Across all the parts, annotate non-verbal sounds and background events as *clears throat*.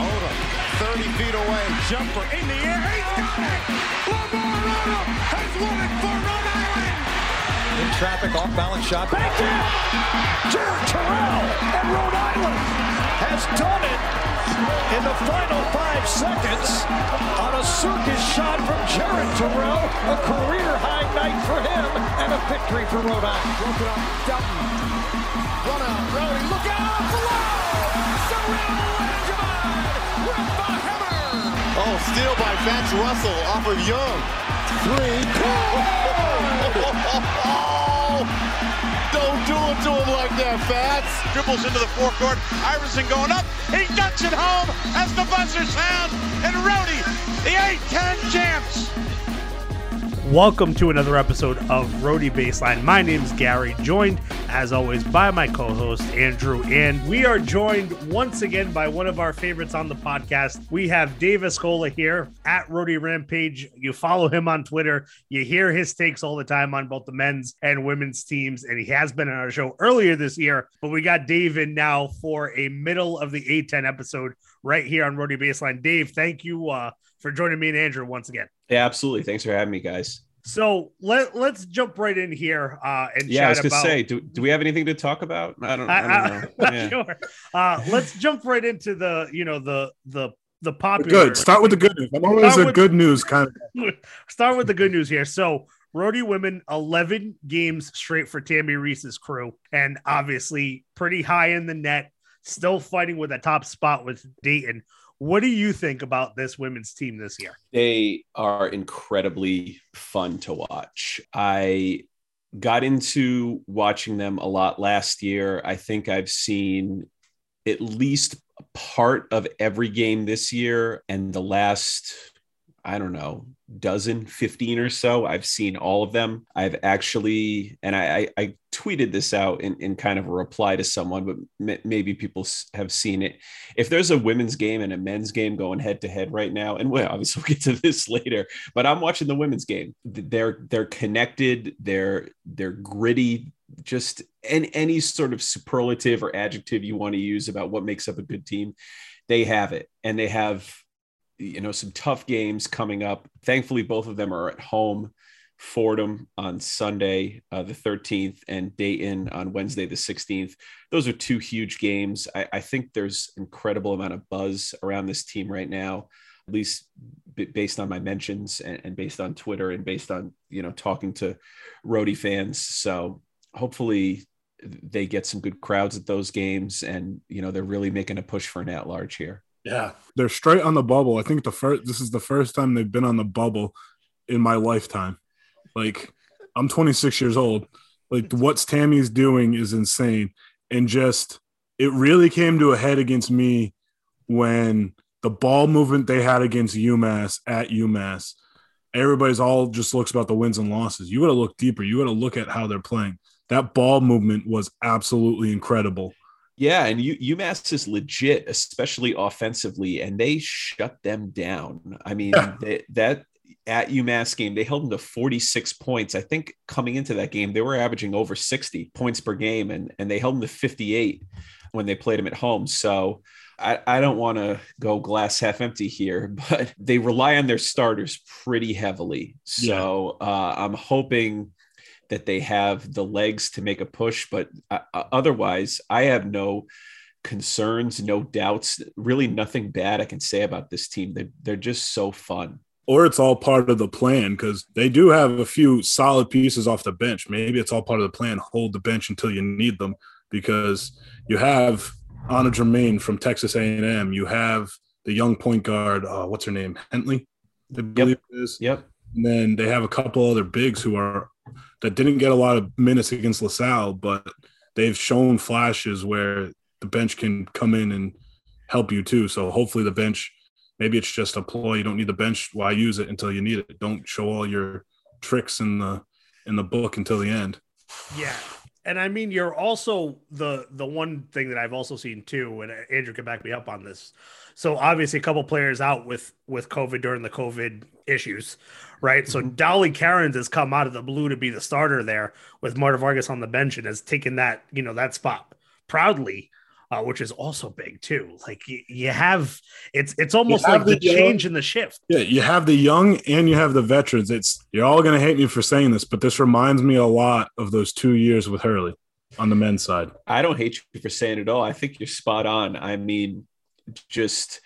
Odom, 30 feet away, jumper in the air, he's got it! Lamar Odom has won it for Rhode Island! In traffic, off balance shot. Back in! Jared Terrell and Rhode Island has done it in the final five seconds on a circus shot from Jared Terrell. A career high night for him and a victory for Rhode Island. Broke it up, Dutton. Run out, Rowdy, look out! Below! Cyril Oh, steal by Vance Russell off of Young. Three. Oh, *laughs* don't do it to him like that, Fats. dribbles into the forecourt. Iverson going up. He ducks it home as the buzzer sounds. And Rowdy, the 8-10 champs. Welcome to another episode of Rhody Baseline. My name's Gary, joined as always by my co-host Andrew, and we are joined once again by one of our favorites on the podcast. We have Dave Escola here at Rhody Rampage. You follow him on Twitter. You hear his takes all the time on both the men's and women's teams, and he has been on our show earlier this year. But we got Dave in now for a middle of the A10 episode right here on Rhody Baseline. Dave, thank you uh, for joining me and Andrew once again. Yeah, absolutely. Thanks for having me, guys. So let let's jump right in here uh, and Yeah, I was chat gonna about. say, do, do we have anything to talk about? I don't, I, I don't I, know. not *laughs* Yeah. sure. Uh, let's jump right into the you know the the the popular. Good. Start with the good news. I'm always Start a with- good news kind of. *laughs* Start with the good news here. So, Rhody women, 11 games straight for Tammi Reiss's crew, and obviously pretty high in the net, still fighting with a top spot with Dayton. What do you think about this women's team this year? They are incredibly fun to watch. I got into watching them a lot last year. I think I've seen at least part of every game this year, and the last, I don't know, dozen, 15 or so. I've seen all of them. I've actually, and I, I, I tweeted this out in, in kind of a reply to someone, but m- maybe people have seen it. If there's a women's game and a men's game going head to head right now, and well, *laughs* obviously we'll get to this later, but I'm watching the women's game. They're they're connected. They're they're gritty. Just any any sort of superlative or adjective you want to use about what makes up a good team, they have it, and they have you know some tough games coming up. Thankfully, both of them are at home. Fordham on Sunday, uh, the 13th, and Dayton on Wednesday, the 16th. Those are two huge games. I, I think there's incredible amount of buzz around this team right now, at least b- based on my mentions and, and based on Twitter and based on you know talking to Rhody fans. So hopefully they get some good crowds at those games, and you know they're really making a push for an at large here. Yeah, they're straight on the bubble. I think the first. This is the first time they've been on the bubble in my lifetime. Like, I'm 26 years old. Like, what Tammi's doing is insane, and just it really came to a head against me when the ball movement they had against UMass at UMass. Everybody's all just looks about the wins and losses. You got to look deeper. You got to look at how they're playing. That ball movement was absolutely incredible. Yeah, and U- UMass is legit, especially offensively, and they shut them down. I mean, Yeah. they, that at UMass game, they held them to 46 points. I think coming into that game, they were averaging over 60 points per game, and, and they held them to 58 when they played them at home. So I, I don't want to go glass half empty here, *laughs* but they rely on their starters pretty heavily. So uh, I'm hoping that they have the legs to make a push. But uh, uh, otherwise, I have no concerns, no doubts, really nothing bad I can say about this team. They're, they're just so fun. or it's all part of the plan because they do have a few solid pieces off the bench. Maybe it's all part of the plan. Hold the bench until you need them because you have Anna Germain from Texas A&M. You have the young point guard. Uh, what's her name? Hentley, I believe it is. Yep. And then they have a couple other bigs who are that didn't get a lot of minutes against LaSalle, but they've shown flashes where the bench can come in and help you too. So hopefully the bench, maybe it's just a ploy. You don't need the bench. Why use it until you need it? Don't show all your tricks in the in the book until the end. Yeah. And I mean, you're also the the one thing that I've also seen too, and Andrew can back me up on this. So obviously, a couple players out with with COVID during the COVID issues, right? So mm-hmm. Dolly Cairns has come out of the blue to be the starter there with Marta Vargas on the bench and has taken that you know that spot proudly. Uh, which is also big too. Like you, you have it's it's almost like the the young- change in the shift. Yeah, you have the young and you have the veterans. It's you're all gonna hate me for saying this, but this reminds me a lot of those two years with Hurley on the men's side. I don't hate you for saying it all. I think you're spot on. I mean, just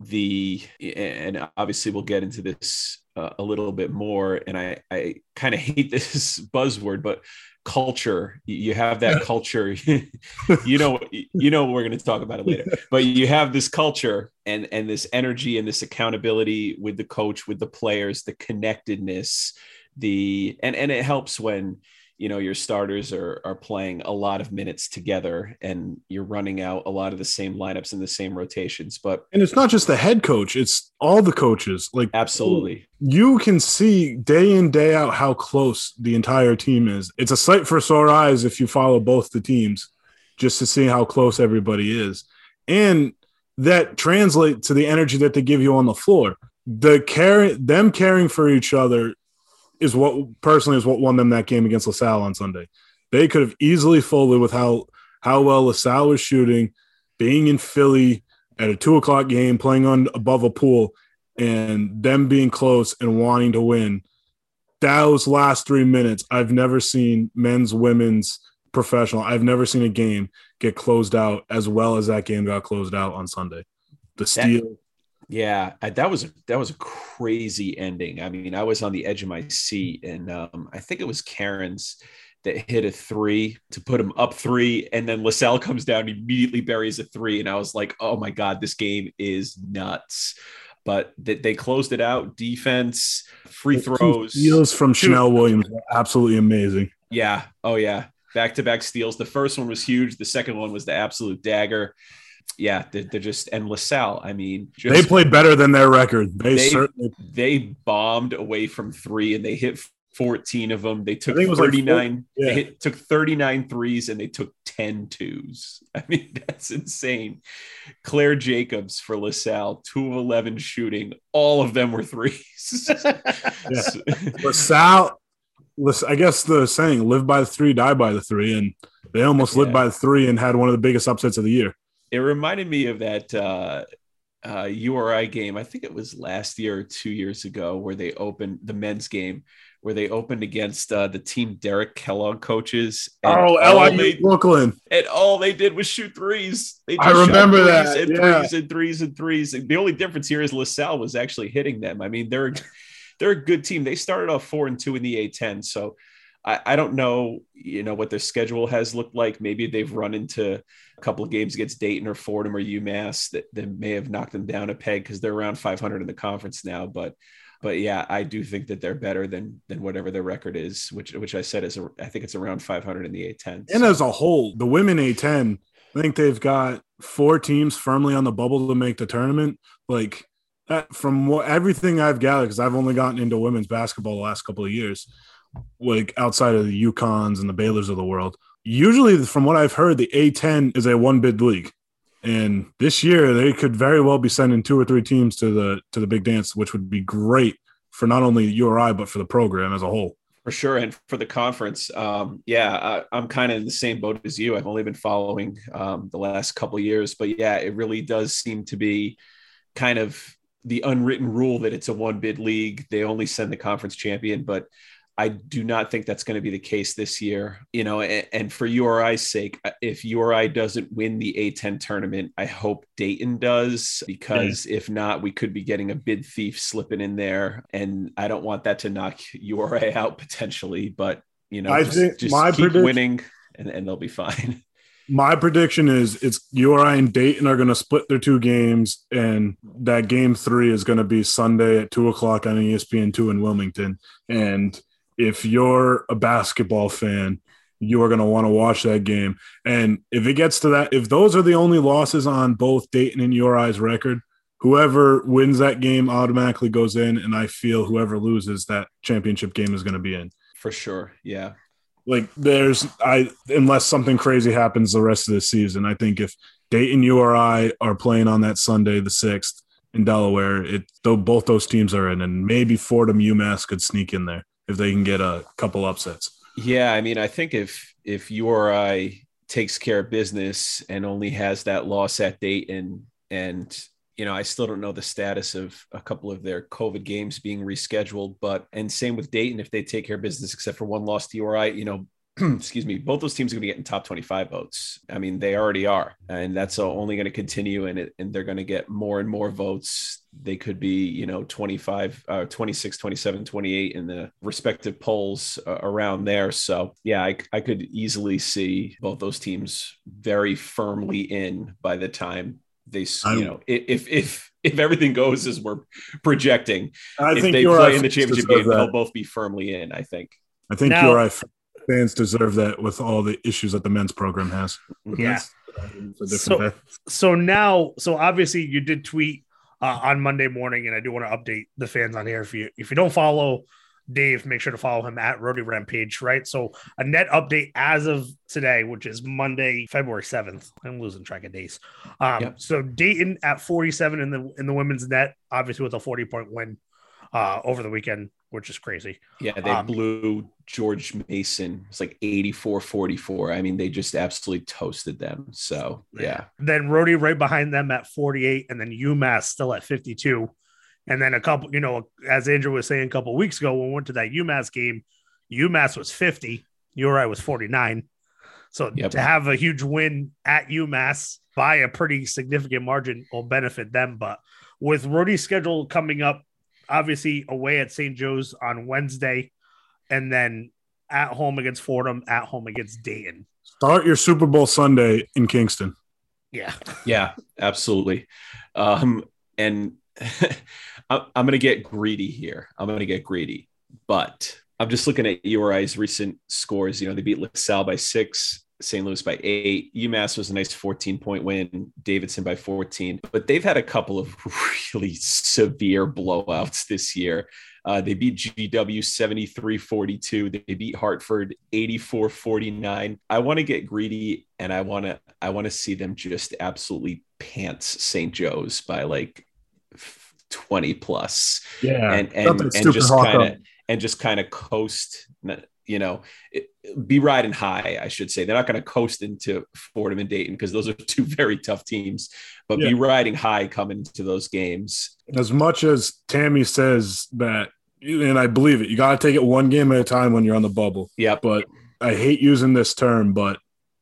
the and obviously we'll get into this uh, a little bit more. And I I kind of hate *laughs* this buzzword, but culture. You have that culture. *laughs* *laughs* you know you know we're going to talk about it later. But you have this culture and and this energy and this accountability with the coach, with the players, the connectedness, the and and it helps when you know your starters are are playing a lot of minutes together and you're running out a lot of the same lineups and the same rotations but And it's not just the head coach, it's all the coaches. Like absolutely you can see day in, day out how close the entire team is. It's a sight for sore eyes if you follow both the teams just to see how close everybody is. And that translates to the energy that they give you on the floor. The care them caring for each other is what personally is what won them that game against LaSalle on Sunday. They could have easily folded with how how well LaSalle was shooting, being in Philly at a two o'clock game, playing on above a pool, and them being close and wanting to win. Those last three minutes, I've never seen men's, women's, professional. I've never seen a game get closed out as well as that game got closed out on Sunday. The steal, yeah that was that was a crazy ending i mean i was on the edge of my seat and um, i think it was Cairns that hit a three to put him up three and then lasalle comes down immediately buries a three and i was like oh my god this game is nuts but they, they closed it out defense free throws steals from Two- Chanel Williams, were absolutely amazing. Yeah. Oh, yeah. Back to back steals. The first one was huge. The second one was the absolute dagger. Yeah. They're, they're just, and LaSalle, I mean, just, They played better than their record. They, They- certainly they bombed away from three and they hit 14 of them. They took think it was like 39, yeah. they hit, took 39 threes and they took 10 twos. *laughs* I mean, that's insane. Claire Jacobs for LaSalle, two of 11 shooting. All of them were threes. *laughs* *laughs* So- LaSalle, I guess the saying live by the three, die by the three. And they almost lived by the three and had one of the biggest upsets of the year. It reminded me of that uh, uh, URI game. I think it was last year or two years ago where they opened the men's game where they opened against uh, the team Derek Kellogg coaches. and Oh, LIU they, Brooklyn. and all they did was shoot threes. They I remember that, And yeah. threes and threes and threes. And the only difference here is LaSalle was actually hitting them. I mean, they're they're a good team. They started off four and two in the A10. So I, I don't know, you know, what their schedule has looked like. Maybe they've run into a couple of games against Dayton or Fordham or UMass that, that may have knocked them down a peg because they're around 500 in the conference now. But but yeah, I do think that they're better than than whatever their record is, which which I said is a, I think it's around 500 in the A10. And as a whole, the women A10, I think they've got four teams firmly on the bubble to make the tournament. Like that, from what everything I've gathered, because I've only gotten into women's basketball the last couple of years, like outside of the UConns and the Baylors of the world. Usually, from what I've heard, the A10 is a one bid league, and this year they could very well be sending two or three teams to the to the big dance, which would be great for not only URI but for the program as a whole. For sure. And for the conference, um, yeah, I, I'm kind of in the same boat as you. I've only been following um, the last couple years, but yeah, it really does seem to be kind of the unwritten rule that it's a one bid league. They only send the conference champion, but I do not think that's going to be the case this year. You know, and, and for URI's sake, uh, if URI doesn't win the A10 tournament, I hope Dayton does, because if not, we could be getting a bid thief slipping in there, and I don't want that to knock URI out potentially. But you know, I just, think just my keep predict- winning, and, and they'll be fine. *laughs* My prediction is it's URI and Dayton are going to split their two games, and that game three is going to be Sunday at two o'clock on ESPN two in Wilmington. And if you're a basketball fan, you are going to want to watch that game. And if it gets to that, if those are the only losses on both Dayton and URI's record, whoever wins that game automatically goes in, and I feel whoever loses that championship game is going to be in For sure, yeah. like there's I unless something crazy happens the rest of the season, I think if Dayton URI are playing on that Sunday the sixth in Delaware, it though both those teams are in, and maybe Fordham UMass could sneak in there if they can get a couple upsets. Yeah, I mean, I think if if URI takes care of business and only has that loss at Dayton. And, you know, I still don't know the status of a couple of their COVID games being rescheduled, but, and same with Dayton, if they take care of business, except for one loss to URI, you know, *clears throat* excuse me, both those teams are going to get in top 25 votes. I mean, they already are. And that's only going to continue and it, and they're going to get more and more votes. They could be, you know, 25, uh, 26, 27, 28 in the respective polls uh, around there. So yeah, I, I could easily see both those teams very firmly in by the time they, you know, if, if, if everything goes as we're projecting, I if think they play in the championship game, that. they'll both be firmly in, I think. I think Now- URI fans deserve that with all the issues that the men's program has. Yeah. It's a different So- day. so now so obviously you did tweet uh, on monday morning and i do want to update the fans on here if you if you don't follow dave make sure to follow him at Rhody Rampage right so a net update as of today which is monday february 7th i'm losing track of days um Yep. so dayton at 47 in the in the women's net obviously with a 40 point win uh over the weekend which is crazy Yeah, they Um, blew George Mason. It's like 84 44. I mean, they just absolutely toasted them. So, yeah. Then Rhody right behind them at 48, and then UMass still at 52. And then a couple, you know, as Andrew was saying a couple weeks ago, when we went to that UMass game, UMass was 50, URI was 49. So Yep. to have a huge win at UMass by a pretty significant margin will benefit them. But with Rhody's schedule coming up, obviously away at St. Joe's on Wednesday, and then at home against Fordham, at home against Dayton. Start your Super Bowl Sunday in Kingston. Yeah. Yeah, absolutely. Um, and *laughs* I'm, I'm going to get greedy here. I'm going to get greedy, but I'm just looking at URI's recent scores. You know, they beat LaSalle by six, St. Louis by eight. UMass was a nice 14 point win, Davidson by 14, but they've had a couple of *laughs* really severe blowouts this year. Uh, they beat GW 73 42. They beat Hartford 84 49. I want to get greedy and I want to I want to see them just absolutely pants St. Joe's by like 20 plus Yeah. and and, and just kind of and just kind of coast you know it- be riding high i should say they're not going to coast into fordham and dayton because those are *laughs* two very tough teams but be riding high coming to those games as much as Tammi says that, and I believe it, you got to take it one game at a time when you're on the bubble. Yeah. But I hate using this term, but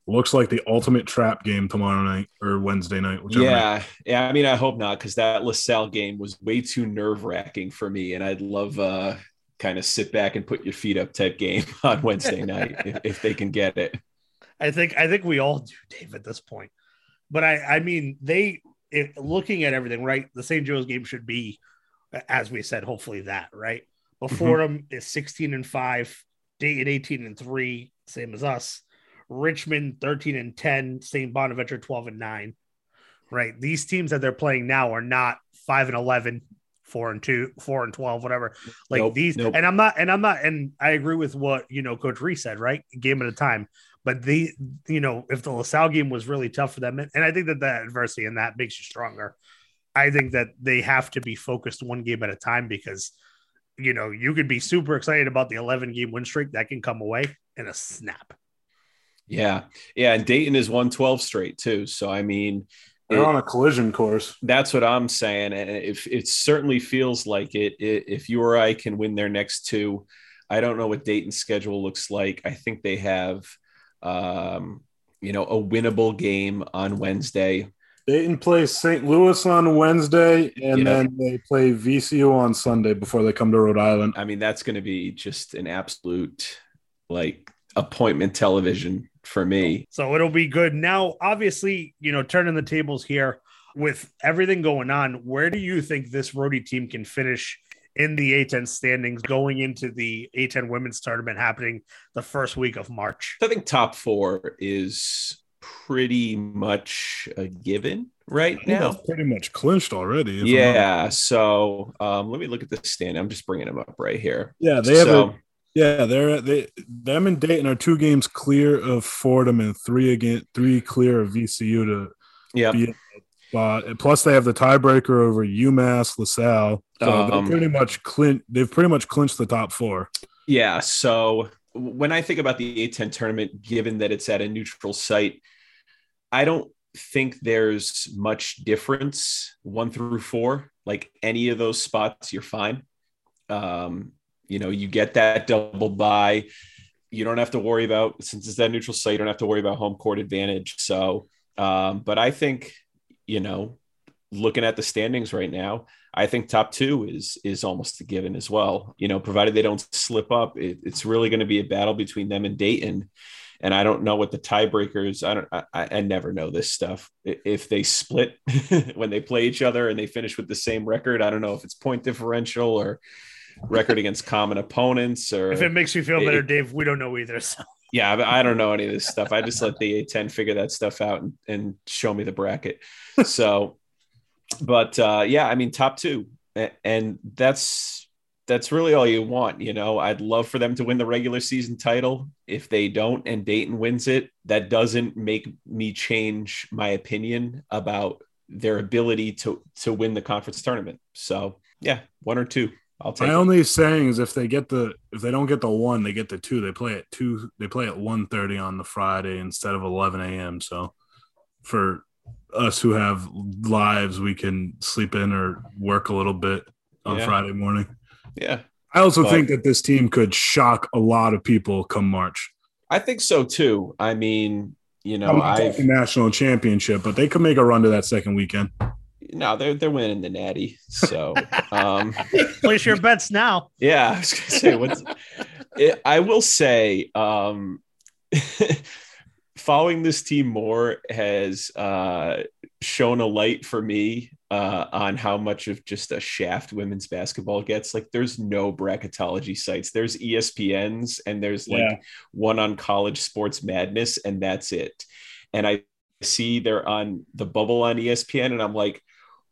looks like the ultimate trap game tomorrow night or Wednesday night. Whichever night. yeah yeah i mean i hope not because that lasalle game was way too nerve-wracking for me and i'd love uh kind of sit back and put your feet up type game *laughs* on wednesday night if, if they can get it I think I think we all do, Dave, at this point. But I I mean they if, looking at everything, right? The St. Joe's game should be, as we said, hopefully that, right? But Mhm. Is 16 and 5, Dayton 18 and 3, same as us. Richmond 13 and 10, St. Bonaventure 12 and 9. Right. These teams that they're playing now are not 5 and 11, 4 and 2, 4 and 12, whatever. Like Nope, these nope. and I'm not and I'm not and I agree with what you know Coach Reiss said, right? Game at a time. But the you know, if the LaSalle game was really tough for them, and I think that the adversity and that makes you stronger. I think that they have to be focused one game at a time because you know you could be super excited about the 11 game win streak that can come away in a snap. yeah yeah and dayton is 112 straight too so i mean They're it- on a collision course. That's what I'm saying, and if it certainly feels like it, i if URI can win their next two, I don't know what Dayton's schedule looks like. I think they have, um, you know, a winnable game on Wednesday. Dayton plays St. Louis on Wednesday, and Yeah. then they play VCU on Sunday before they come to Rhode Island. I mean, that's going to be just an absolute like appointment television for me. So it'll be good. Now, obviously, you know, turning the tables here with everything going on, where do you think this Rhody team can finish in the A10 standings going into the A10 women's tournament happening the first week of March? I think top four is pretty much a given right now. that's pretty much clinched already. if I'm not- Yeah. So um, let me look at the stand. I'm just bringing them up right here. yeah, they have so, a yeah. They're they them and Dayton are two games clear of Fordham and three again three clear of VCU to yeah. be spot. Plus, they have the tiebreaker over UMass LaSalle. So Um, they pretty much clin- They've pretty much clinched the top four. Yeah. So when I think about the A10 tournament, given that it's at a neutral site, I don't think there's much difference one through four. Like any of those spots, you're fine. Um, you know, you get that double bye. You don't have to worry about since it's that neutral site, you don't have to worry about home court advantage. So, um, but I think, you know, looking at the standings right now, I think top two is is almost a given as well. You know, provided they don't slip up, it, it's really going to be a battle between them and Dayton. And I don't know what the tiebreakers. I don't. I, I never know this stuff. If they split *laughs* when they play each other and they finish with the same record, I don't know if it's point differential or record against common opponents or if it makes you feel better, it, Dave. We don't know either. So. Yeah, I don't know any of this stuff. I just let the A10 figure that stuff out and, and show me the bracket. So but uh, yeah, I mean, top two, and that's that's really all you want. You know, I'd love for them to win the regular season title. If they don't, and Dayton wins it, that doesn't make me change my opinion about their ability to to win the conference tournament. So yeah, one or two. I'll take. My it. only saying is if they get the if they don't get the one, they get the two. They play at two. They play at 1.30 on the Friday instead of eleven a.m. So for us who have lives, we can sleep in or work a little bit on Yeah. Friday morning. Yeah, I also But- think that this team could shock a lot of people come March. I think so too. I mean, you know, I national championship, but they could make a run to that second weekend. No, they're they're winning the Natty. So *laughs* um, Place your bets now. yeah, I was gonna say what's. it, I will say, um, *laughs* following this team more has uh, shown a light for me uh, on how much of just a shaft women's basketball gets. Like, there's no bracketology sites. There's ESPN's, and there's like Yeah. one on College Sports Madness, and that's it. And I see they're on the bubble on ESPN, and I'm like.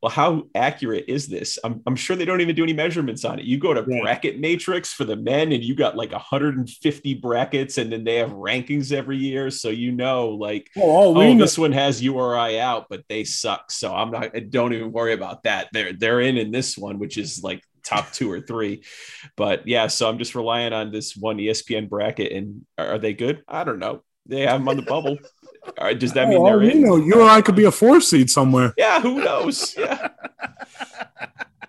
Well, how accurate is this? I'm, I'm sure they don't even do any measurements on it. You go to Yeah. bracket matrix for the men, and you got like 150 brackets, and then they have rankings every year. So you know, like, oh, oh know, this one has URI out, but they suck. So I'm not. Don't even worry about that. They're they're in in this one, which is like top two or three. But yeah, so I'm just relying on this one ESPN bracket. And are they good? I don't know. They have them on the bubble. All right, does that mean oh, they're all we in? know, URI could be a four seed somewhere. Yeah, who knows? Yeah. *laughs*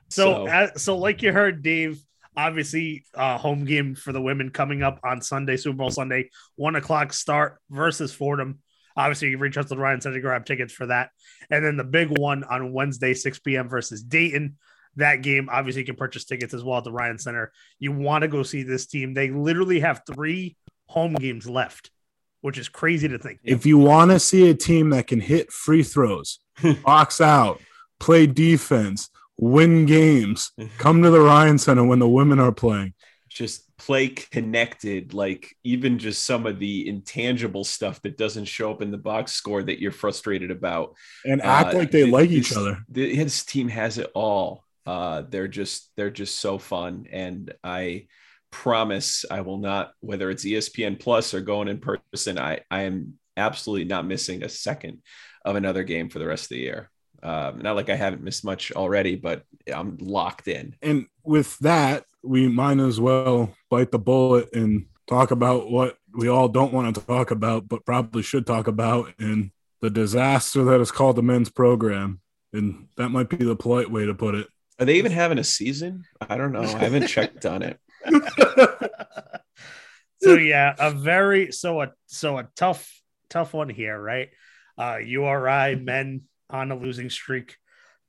So, So- as, so like you heard, Dave. Obviously, uh, home game for the women coming up on Sunday, Super Bowl Sunday, one o'clock start versus Fordham. Obviously, you can reach out to the Ryan Center to grab tickets for that, and then the big one on Wednesday, six p.m. versus Dayton. That game, obviously, you can purchase tickets as well at the Ryan Center. You want to go see this team? They literally have three home games left, which is crazy to think. If you want to see a team that can hit free throws, *laughs* box out, play defense, win games, *laughs* come to the Ryan Center when the women are playing. just play connected like even just some of the intangible stuff that doesn't show up in the box score that you're frustrated about And act Uh, like they th- like each this- other. th- His team has it all. Uh, they're just they're just so fun, and I promise I will not. Whether it's ESPN Plus or going in person, I I am absolutely not missing a second of another game for the rest of the year. Um, not like I haven't missed much already, but I'm locked in. And with that, we might as well bite the bullet and talk about what we all don't want to talk about, but probably should talk about in the disaster that is called the men's program. And that might be the polite way to put it. Are they even having a season? I don't know. I haven't checked on it. So yeah, a very so a so a tough tough one here, right? Uh URI men on a losing streak,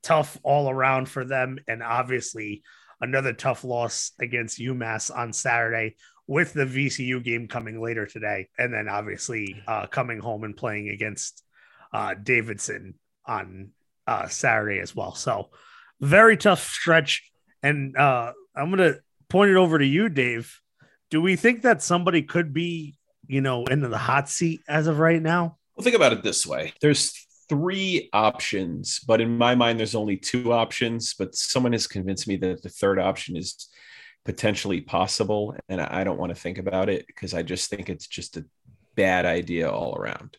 tough all around for them, and obviously another tough loss against UMass on Saturday with the VCU game coming later today, and then obviously uh, coming home and playing against uh, Davidson on uh, Saturday as well. So very tough stretch, and uh, I'm gonna point it over to you, Dave. Do we think that somebody could be, you know, into the hot seat as of right now? Well, think about it this way there's three options, but in my mind, there's only two options. But someone has convinced me that the third option is potentially possible. And I don't want to think about it because I just think it's just a bad idea all around.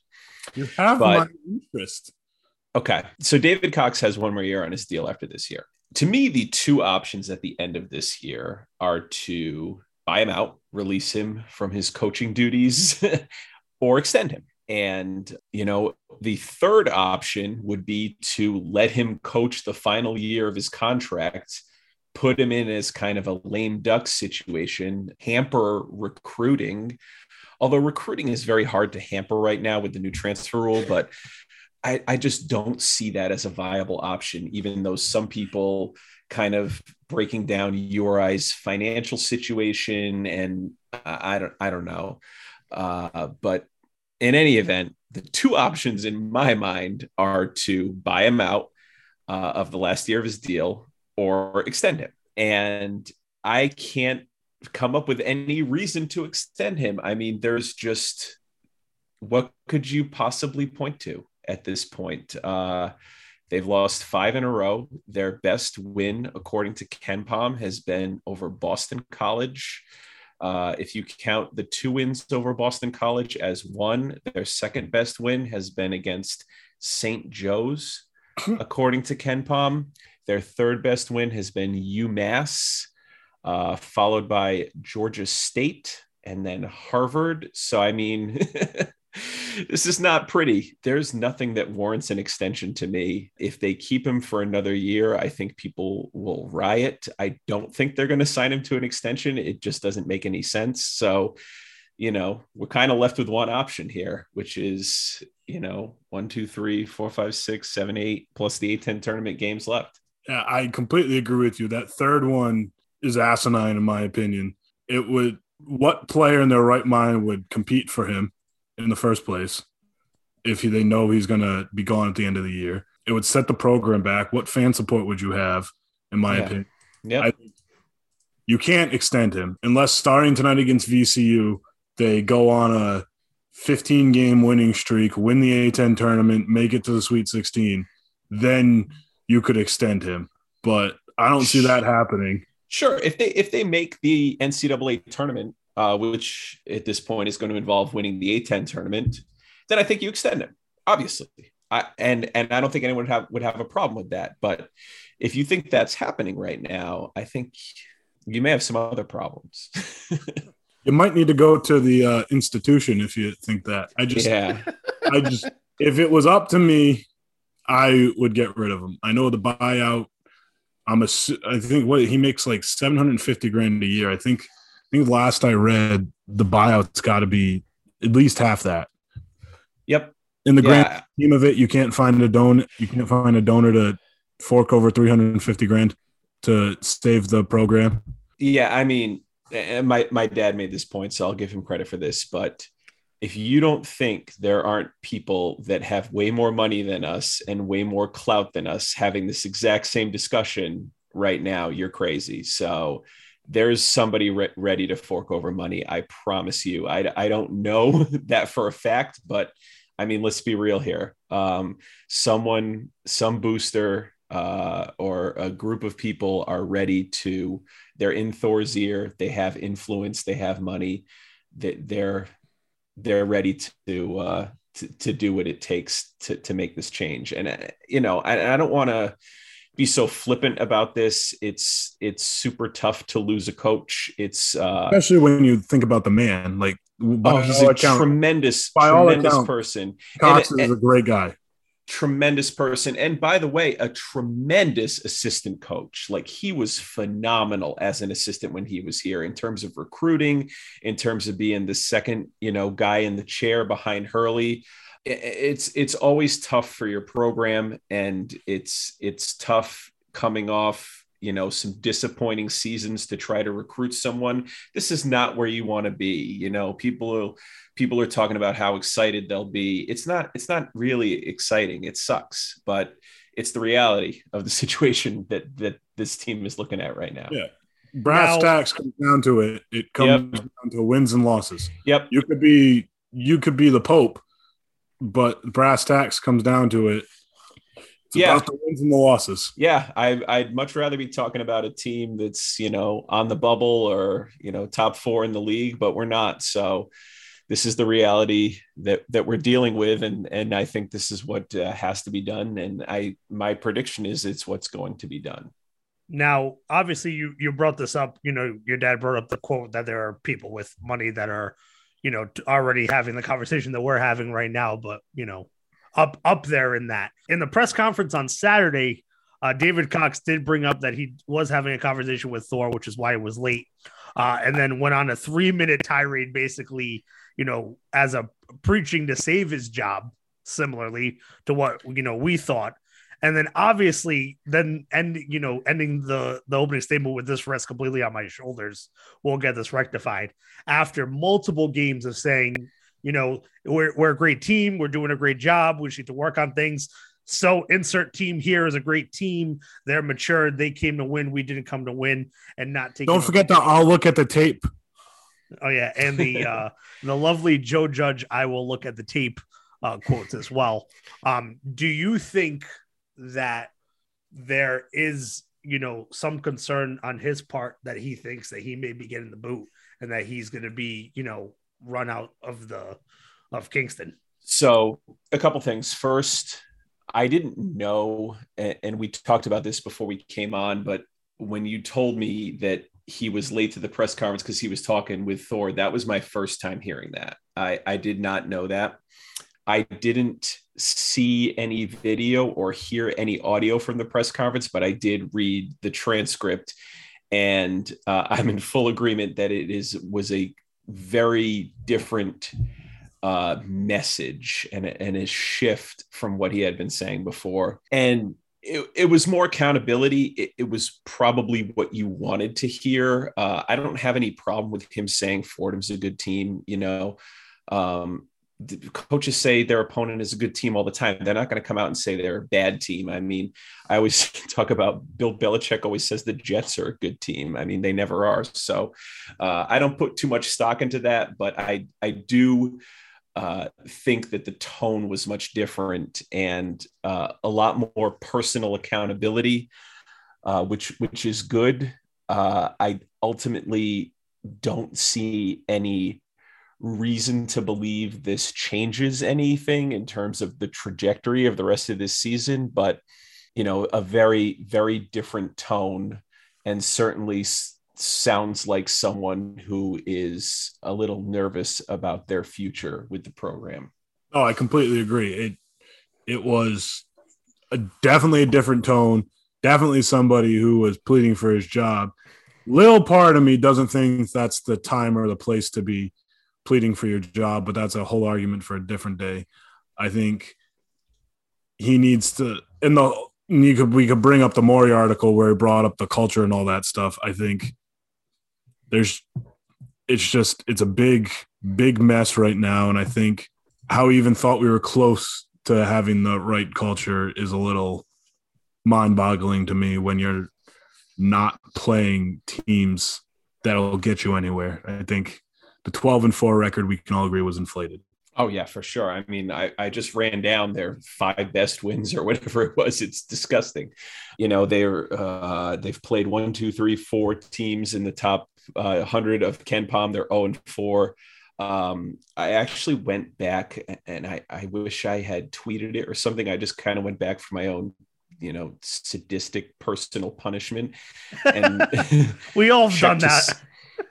You have But- my interest. Okay. So David Cox has one more year on his deal after this year. To me, the two options at the end of this year are to buy him out, release him from his coaching duties, *laughs* or extend him. And, you know, the third option would be to let him coach the final year of his contract, put him in as kind of a lame duck situation, hamper recruiting. Although recruiting is very hard to hamper right now with the new transfer rule, but I, I just don't see that as a viable option, even though some people kind of breaking down URI's financial situation and I, don't I don't know. Uh, but in any event, the two options in my mind are to buy him out uh, of the last year of his deal or extend him. And I can't come up with any reason to extend him. I mean, there's just what could you possibly point to at this point? Uh, they've lost five in a row. Their best win, according to KenPom, has been over Boston College. Uh, if you count the two wins over Boston College as one, their second best win has been against St. Joe's, *clears throat* according to KenPom. Their third best win has been UMass, uh, followed by Georgia State and then Harvard. So, I mean, *laughs* this is not pretty. There's nothing that warrants an extension to me. If they keep him for another year, I think people will riot. I don't think they're going to sign him to an extension. It just doesn't make any sense. So, you know, we're kind of left with one option here, which is, you know, one, two, three, four, five, six, seven, eight, plus the A10 tournament games left. Yeah, I completely agree with you. That third one is asinine, in my opinion. It would, what player in their right mind would compete for him? In the first place if he, they know he's going to be gone at the end of the year. It would set the program back. What fan support would you have, in my Yeah. opinion? Yep. I, you can't extend him unless starting tonight against VCU, they go on a 15 game winning streak, win the A10 tournament, make it to the Sweet 16. Then you could extend him. But I don't see that happening. Sure. If they if they make the NCAA tournament, uh, which at this point is going to involve winning the A10 tournament, then I think you extend him. Obviously, I, and and I don't think anyone would have would have a problem with that. But if you think that's happening right now, I think you may have some other problems. *laughs* You might need to go to the uh, institution if you think that. I just, yeah. *laughs* I just, if it was up to me, I would get rid of him. I know the buyout. I'm a, I think what he makes like 750 grand a year. I think, think last I read, the buyout's got to be at least half that. Yep. In the grand Yeah. scheme of it, you can't find a don, you can't find a donor to fork over 350 grand to save the program. Yeah, I mean, my my dad made this point, so I'll give him credit for this. But if you don't think there aren't people that have way more money than us and way more clout than us having this exact same discussion right now, you're crazy. So there's somebody re- ready to fork over money. I promise you. I I don't know *laughs* that for a fact, but I mean, let's be real here. Um, someone, some booster, uh, or a group of people are ready to. They're in Thorr's ear. They have influence. They have money. They, they're they're ready to uh, to to do what it takes to to make this change. And uh, you know, I, I don't want to be so flippant about this. It's it's super tough to lose a coach. It's uh, Especially when you think about the man, like by oh, he's a account, tremendous tremendous account, person. Cox and- is a great guy. tremendous person and by the way a tremendous assistant coach like he was phenomenal as an assistant when he was here in terms of recruiting in terms of being the second you know guy in the chair behind hurley it's it's always tough for your program and it's it's tough coming off you know some disappointing seasons to try to recruit someone. This is not where you want to be you know? People are people are talking about how excited they'll be. It's not it's not really exciting. It sucks but it's the reality of the *laughs* situation that that this team is looking at right now. Yeah. Brass Now- tacks comes down to it. It comes down to wins and losses. yep. You could be you could be the Pope, but brass tacks comes down to it. It's Yeah. about the wins and the losses. yeah I, i'd much rather be talking about a team that's you know on the bubble or you know top four in the league but we're not so this is the reality that that we're dealing with and and i think this is what uh, has to be done and i my prediction is it's what's going to be done Now, obviously, you you brought this up. You know, your dad brought up the quote that there are people with money that are, you know, already having the conversation that we're having right now. But you know, up up there in that. In the press conference on Saturday, uh, David Cox did bring up that he was having a conversation with Thorr, which is why it was late, uh, and then went on a three minute tirade, basically, you know, as a preaching to save his job, similarly to what you know we thought. And then obviously, then end you know ending the the opening statement with this rest completely on my shoulders. We'll get this rectified after multiple games of saying, you know, we're we're a great team, we're doing a great job, we need to work on things. So insert team here is a great team. They're matured. They came to win. We didn't come to win, and not take. Don't forget that I'll look at the tape. Oh yeah, and the *laughs* uh, the lovely Joe Judge. I will look at the tape uh, quotes as well. Um, do you think that there is, you know, some concern on his part that he thinks that he may be getting the boot and that he's going to be, you know, run out of the of Kingston? So, a couple things. First, I didn't know, and we talked about this before we came on, but when you told me that he was late to the press conference because he was talking with Thorr, that was my first time hearing that. I, I did not know that. I didn't see any video or hear any audio from the press conference, but I did read the transcript, and uh, *laughs* I'm in full agreement that it is was a very different uh, message and, and a shift from what he had been saying before. And it, it was more accountability. It, it, was probably what you wanted to hear. Uh, I don't have any problem with him saying Fordham's a good team. You know, um, coaches say their opponent is a good team all the time. They're not going to come out and say they're a bad team. I mean, I always *laughs* talk about Bill Belichick always says the Jets are a good team. I mean, they never are. So uh, I don't put too much stock into that, but I I do. Uh, think that the tone was much different and uh, a lot more personal accountability, uh, which which is good. Uh, I ultimately don't see any reason to believe this changes anything in terms of the trajectory of the rest of this season, but you know, a very, very different tone and certainly sounds like someone who is a little nervous about their future with the program. Oh, I completely agree. It it was a, definitely a different tone, definitely somebody who was pleading for his job. Little part of me doesn't think that's the time or the place to be pleading for your job, but that's a whole argument for a different day. I think he needs to in the you could we could bring up the Morey article where he brought up the culture and all that stuff. I think there's it's just it's a big big mess right now and I think how he even thought we were close to having the right culture is a little mind-boggling to me when you're not playing teams that'll get you anywhere. I think the 12 and 4 record we can all agree was inflated. Oh yeah, for sure. I mean, I, I just ran down their five best wins or whatever it was. It's disgusting. You know, they're uh, they've played one, two, three, four teams in the top uh, hundred of KenPom. They're 0 and 4. Um, I actually went back and I, I wish I had tweeted it or something. I just kind of went back for my own you know sadistic personal punishment and *laughs* we all *laughs* done that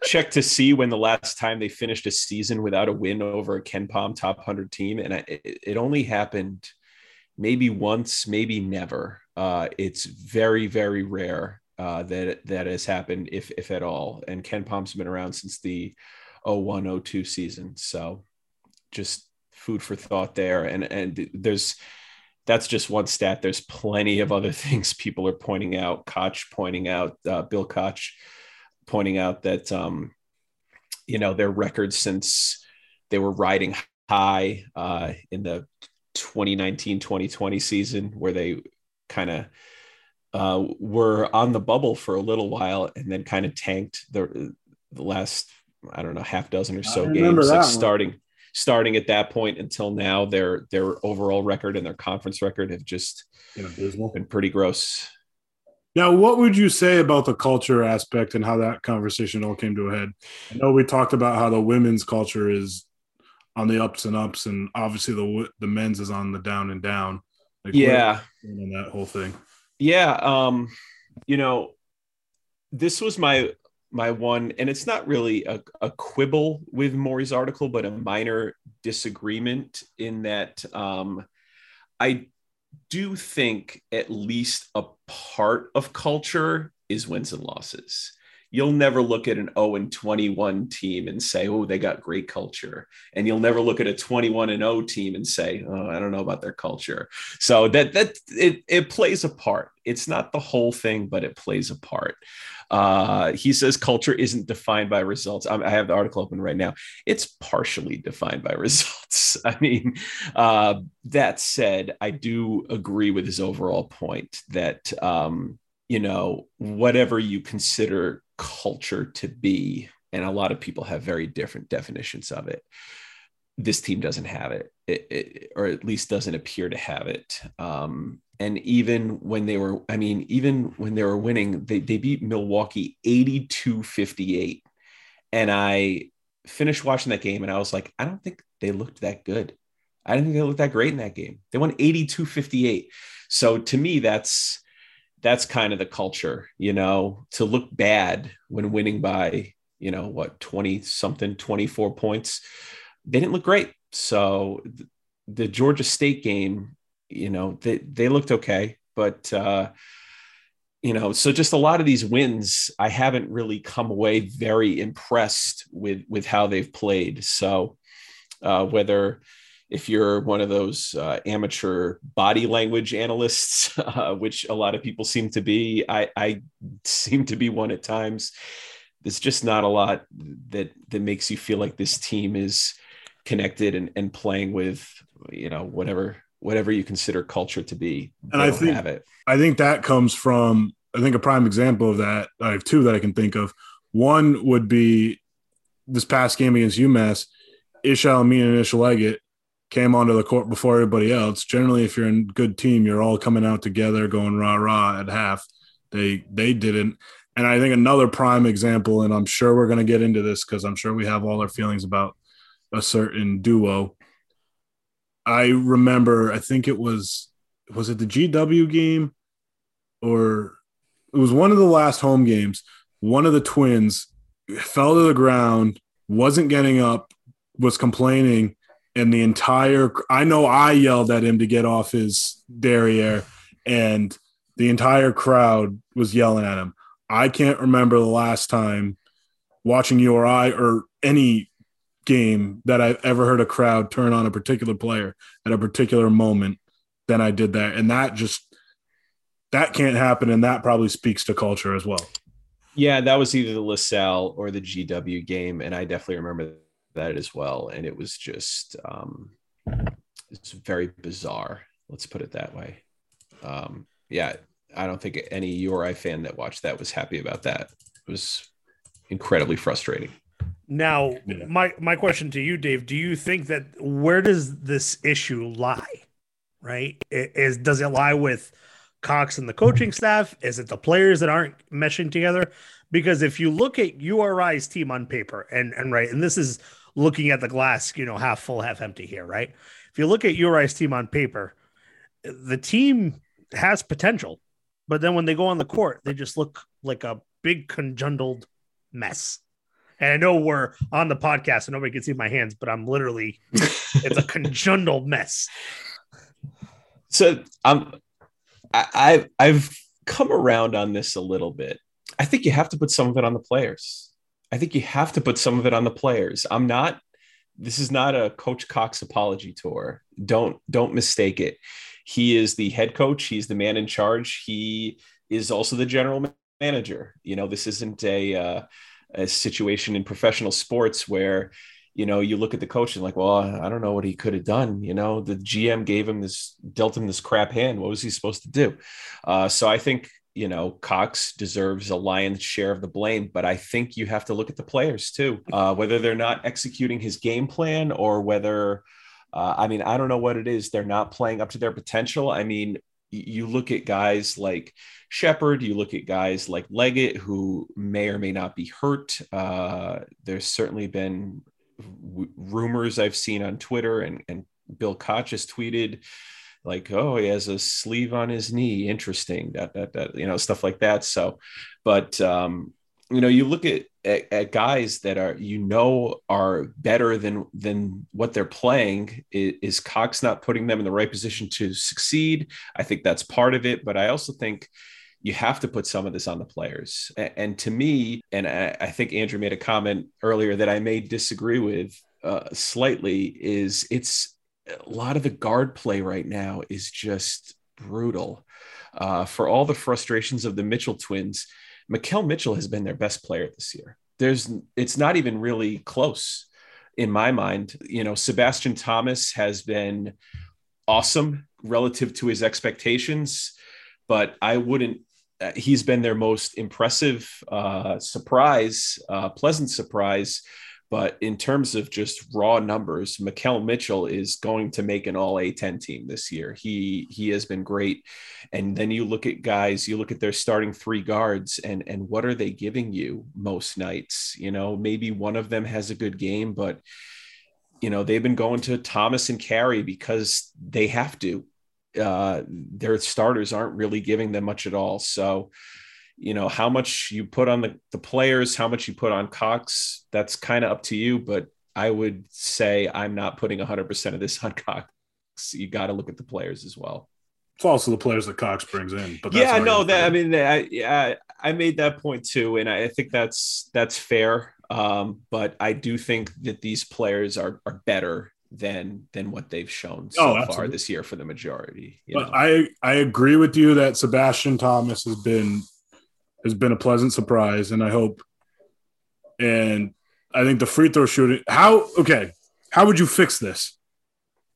check to see when the last time they finished a season without a win over a KenPom top 100 team. And it, it only happened maybe once, maybe never. Uh, it's very, very rare uh, that that has happened, if, if at all. And KenPom's been around since the 01 02 season. So just food for thought there. And, and there's, that's just one stat. There's plenty of other *laughs* things people are pointing out. Koch pointing out, uh, Bill Koch pointing out that um, you know their records since they were riding high uh, in the 2019-2020 season, where they kind of uh, were on the bubble for a little while and then kind of tanked the the last I don't know half dozen or so games, like starting starting at that point until now. Their their overall record and their conference record have just been pretty gross. Now, what would you say about the culture aspect and how that conversation all came to a head? I know we talked about how the women's culture is on the ups and ups, and obviously the the men's is on the down and down. Like, yeah, and that whole thing. Yeah, um, you know, this was my my one, and it's not really a, a quibble with Morey's article, but a minor disagreement in that um, I do think at least a part of culture is wins and losses. You'll never look at an 0 and 21 team and say, oh, they got great culture. And you'll never look at a 21 and 0 team and say, oh, I don't know about their culture. So that that it it plays a part. It's not the whole thing, but it plays a part. Uh, he says culture isn't defined by results. I have the article open right now. It's partially defined by *laughs* results. I mean, uh, that said, I do agree with his overall point that, um, you know, whatever you consider culture to be, and a lot of people have very different definitions of it. This team doesn't have it, it, it or at least doesn't appear to have it. Um, and even when they were i mean even when they were winning they, they beat milwaukee 82 58 and i finished watching that game and i was like i don't think they looked that good. I didn't think they looked that great in that game. They won 82 58 so to me that's that's kind of the culture you know to look bad when winning by you know what 20 something 24 points they didn't look great so the georgia state game you know, they, they looked okay, but, uh, you know, so just a lot of these wins, I haven't really come away very impressed with, with how they've played. So, uh, whether, if you're one of those uh, amateur body language analysts, *laughs* uh, which a lot of people seem to be, I, I, seem to be one at times. There's just not a lot that that makes you feel like this team is connected and, and playing with, you know, whatever whatever you consider culture to be. And I think I think that comes from I think a prime example of that. I have two that I can think of. One would be this past game against UMass. Ishmael Amin and Ishmael Leggett came onto the court before everybody else. Generally, if you're in good team, you're all coming out together, going rah rah at half. They they didn't. And I think another prime example, and I'm sure we're going to get into this because I'm sure we have all our feelings about a certain duo I remember, I think it was, was it the GW game or it was one of the last home games. One of the twins fell to the ground, wasn't getting up, was complaining, and the entire I know I yelled at him to get off his derriere, and the entire crowd was yelling at him. I can't remember the last time watching you or I or any game that I've ever heard a crowd turn on a particular player at a particular moment than I did that. And that just that can't happen. And that probably speaks to culture as well. Yeah, that was either the LaSalle or the GW game. And I definitely remember that as well. And it was just um it's very bizarre. Let's put it that way. Um, yeah, I don't think any URI fan that watched that was happy about that. It was incredibly frustrating. Now, yeah. my my question to you, Dave, do you think that where does this issue lie? Right? Is does it lie with Cox and the coaching staff? Is it the players that aren't meshing together? Because if you look at URI's team on paper, and and right, and this is looking at the glass, you know, half full, half empty here, right? If you look at URI's team on paper, the team has potential, but then when they go on the court, they just look like a big conjungled mess and I know we're on the podcast and nobody can see my hands, but I'm literally it's a *laughs* conjungled mess. So I'm I, I've I've come around on this a little bit. I think you have to put some of it on the players. I think you have to put some of it on the players. I'm not this is not a coach Cox apology tour. Don't don't mistake it. He is the head coach, he's the man in charge. He is also the general manager. You know, this isn't a uh, a situation in professional sports where you know you look at the coach and like well i don't know what he could have done you know the gm gave him this dealt him this crap hand what was he supposed to do uh, so i think you know cox deserves a lion's share of the blame but i think you have to look at the players too uh, whether they're not executing his game plan or whether uh, i mean i don't know what it is they're not playing up to their potential i mean you look at guys like Sheppard, you look at guys like Leggett, who may or may not be hurt. Uh, there's certainly been w- rumors I've seen on Twitter, and, and Bill Koch has tweeted like oh he has a sleeve on his knee interesting that that that you know stuff like that so but um you know you look at, at, at guys that are you know are better than than what they're playing is, is cox not putting them in the right position to succeed? I think that's part of it but i also think you have to put some of this on the players and, and to me and I, I, think andrew made a comment earlier that i may disagree with uh, slightly is it's a lot of the guard play right now is just brutal uh, for all the frustrations of the mitchell twins Makhel Mitchell has been their best player this year. There's it's not even really close in my mind. You know, Sebastian Thomas has been awesome relative to his expectations, but I wouldn't uh, he's been their most impressive uh, surprise, uh, pleasant surprise but in terms of just raw numbers, Makhel Mitchell is going to make an all A10 team this year. He he has been great. And then you look at guys, you look at their starting three guards and and what are they giving you most nights? You know, maybe one of them has a good game, but you know, they've been going to Thomas and Carey because they have to. Uh, their starters aren't really giving them much at all. So you know how much you put on the, the players how much you put on cox that's kind of up to you but i would say i'm not putting 100% of this *laughs* on cox you got to look at the players as well it's also the players that cox brings in but yeah no that i mean I, I i made that point too and i think that's that's fair um, but i do think that these players are are better than than what they've shown so oh, far this year for the majority. but know? I I agree with you that Sebastian Thomas has been has been a pleasant surprise, and I hope. And I think the free throw shooting. How okay? How would you fix this?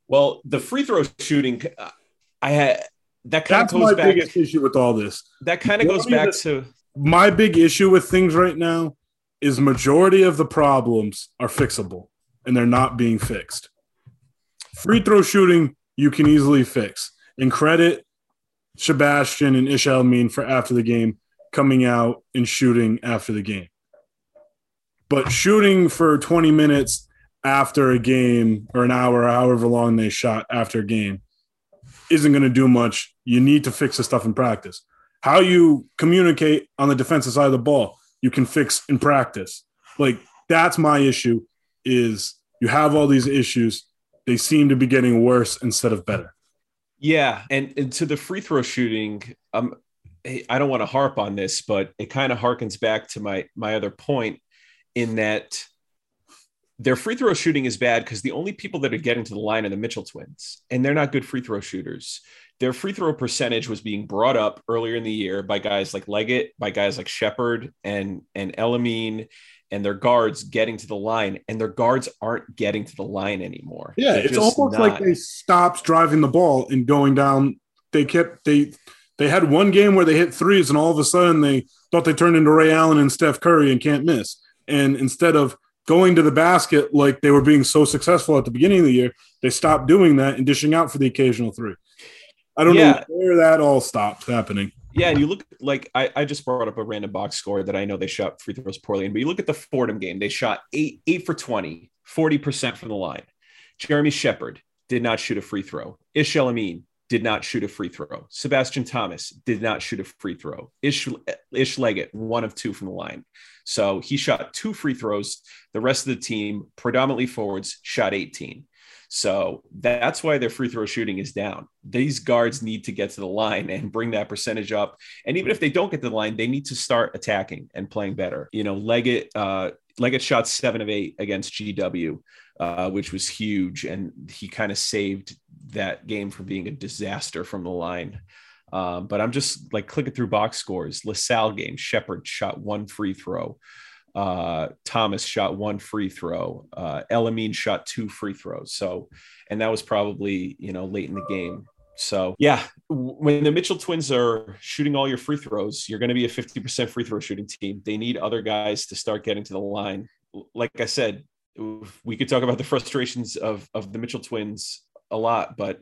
Well, the free throw shooting, uh, I had that kind That's of goes my back. biggest issue with all this. That kind of goes back to my big issue with things right now is majority of the problems are fixable and they're not being fixed. Free throw shooting you can easily fix. And credit Sebastian and Ish El-Amin for after the game coming out and shooting after the game. But shooting for 20 minutes after a game or an hour, however long they shot after a game, isn't going to do much. You need to fix the stuff in practice. How you communicate on the defensive side of the ball, you can fix in practice. Like that's my issue is you have all these issues. They seem to be getting worse instead of better. Yeah, and, and to the free throw shooting, um, Eh, I don't want to harp on this, but it kind of harkens back to my my other point in that their free throw shooting is bad because the only people that are getting to the line are the Mitchell twins, and they're not good free throw shooters. Their free throw percentage was being brought up earlier in the year by guys like Leggett, by guys like Sheppard and and El-Amin, and their guards getting to the line, and their guards aren't getting to the line anymore. Yeah, They're it's almost not. like they stopped driving the ball and going down. They kept they they had one game where they hit threes, and all of a sudden they thought they turned into Ray Allen and Steph Curry and can't miss. And instead of going to the basket like they were being so successful at the beginning of the year, they stopped doing that and dishing out for the occasional three. I don't yeah. know where that all stopped happening. Yeah, you look like I, I just brought up a random box score that I know they shot free throws poorly in, but you look at the Fordham game, they shot eight eight for 20, 40% from the line. Jeremy Sheppard did not shoot a free throw. Ish El-Amin did not shoot a free throw. Sebastian Thomas did not shoot a free throw. Ish, Ish Leggett, one of two from the line. So he shot two free throws. The rest of the team, predominantly forwards, shot 18. So that's why their free throw shooting is down. These guards need to get to the line and bring that percentage up. And even if they don't get to the line, they need to start attacking and playing better. You know, Leggett, uh, Leggett shot seven of eight against GW, uh, which was huge. And he kind of saved that game from being a disaster from the line. Um, but I'm just like clicking through box scores. LaSalle game, Sheppard shot one free throw. Uh, Thomas shot one free throw. Uh, El-Amin shot two free throws. So, and that was probably, you know, late in the game. So, yeah, when the Mitchell twins are shooting all your free throws, you're going to be a 50% free throw shooting team. They need other guys to start getting to the line. Like I said, we could talk about the frustrations of, of the Mitchell twins a lot, but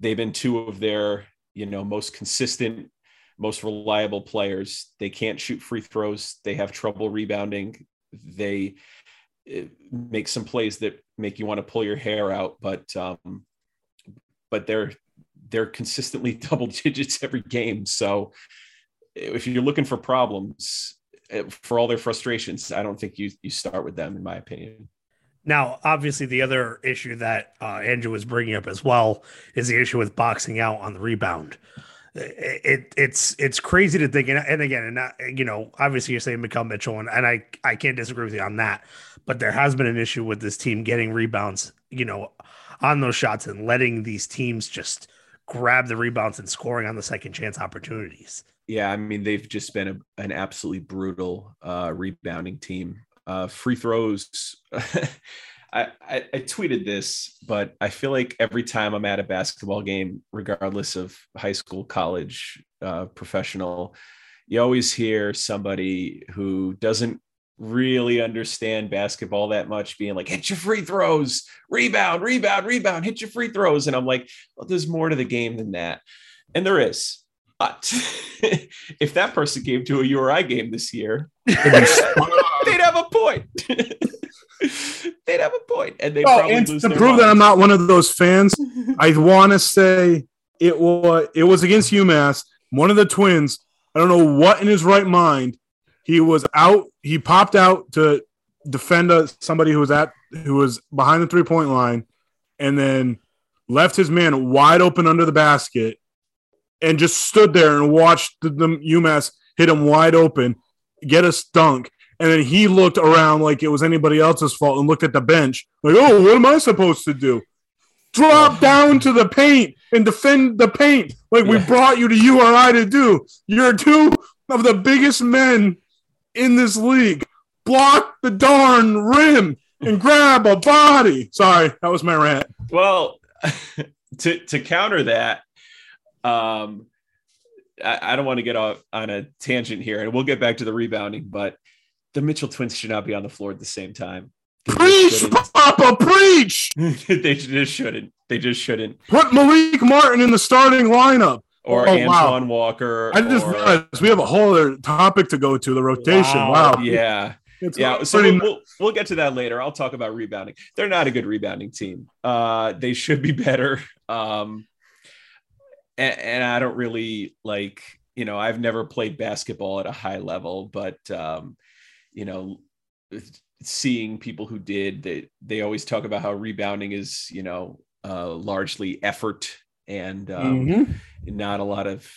they've been two of their, you know, most consistent, most reliable players. They can't shoot free throws. They have trouble rebounding. They eh, make some plays that make you want to pull your hair out, but um, but they're they're consistently *laughs* double digits every game. So if you're looking for problems eh, for all their frustrations, I don't think you you start with them, in my opinion. Now, obviously, the other issue that uh, Andrew was bringing up as well is the issue with boxing out on the rebound. It, it it's it's crazy to think, and, and again, and not, you know, obviously, you're saying Makhel Mitchell, and, and I I can't disagree with you on that. But there has been an issue with this team getting rebounds, you know, on those shots and letting these teams just grab the rebounds and scoring on the second chance opportunities. Yeah, I mean they've just been a, an absolutely brutal uh, rebounding team. Uh, free throws. *laughs* I, I, I tweeted this, but I feel like every time I'm at a basketball game, regardless of high school, college, uh, professional, you always hear somebody who doesn't really understand basketball that much being like hit your free throws rebound rebound rebound hit your free throws. And i'm like well there's more to the game than that. And there is. But *laughs* if that person came to a uri game this year they'd have a point *laughs* they'd have a point and they Oh, probably and lose to prove that I'm not one of those fans, *laughs* I want to say it was it was against UMass. One of the twins. I don't know what in his right mind. He was out. He popped out to defend a, somebody who was at who was behind the three point line, and then left his man wide open under the basket, and just stood there and watched the, the UMass hit him wide open, get a dunk, and then he looked around like it was anybody else's fault and looked at the bench like, oh, what am I supposed to do? Drop down to the paint and defend the paint like we brought you to URI to do. You're two of the biggest men in this league. Block the darn rim and grab a body. Sorry, that was my rant. Well, *laughs* to to counter that, um, I, I don't want to get off on a tangent here, and we'll get back to the rebounding, but the Mitchell twins should not be on the floor at the same time. They Preach. Papa, preach. *laughs* they just shouldn't. They just shouldn't. Put Malik Martin in the starting lineup. Or Oh, wow. Walker. I just or- realized we have a whole other topic to go to the rotation. Wow. Wow. yeah. It's Yeah, so we'll, we'll we'll get to that later. I'll talk about rebounding. They're not a good rebounding team. Uh, they should be *laughs* better. Um, and, and I don't really like, you know, I've never played basketball at a high level, but um, you know, seeing people who did, they they always talk about how rebounding is, you know, uh, largely effort and um, Mhm. not a lot of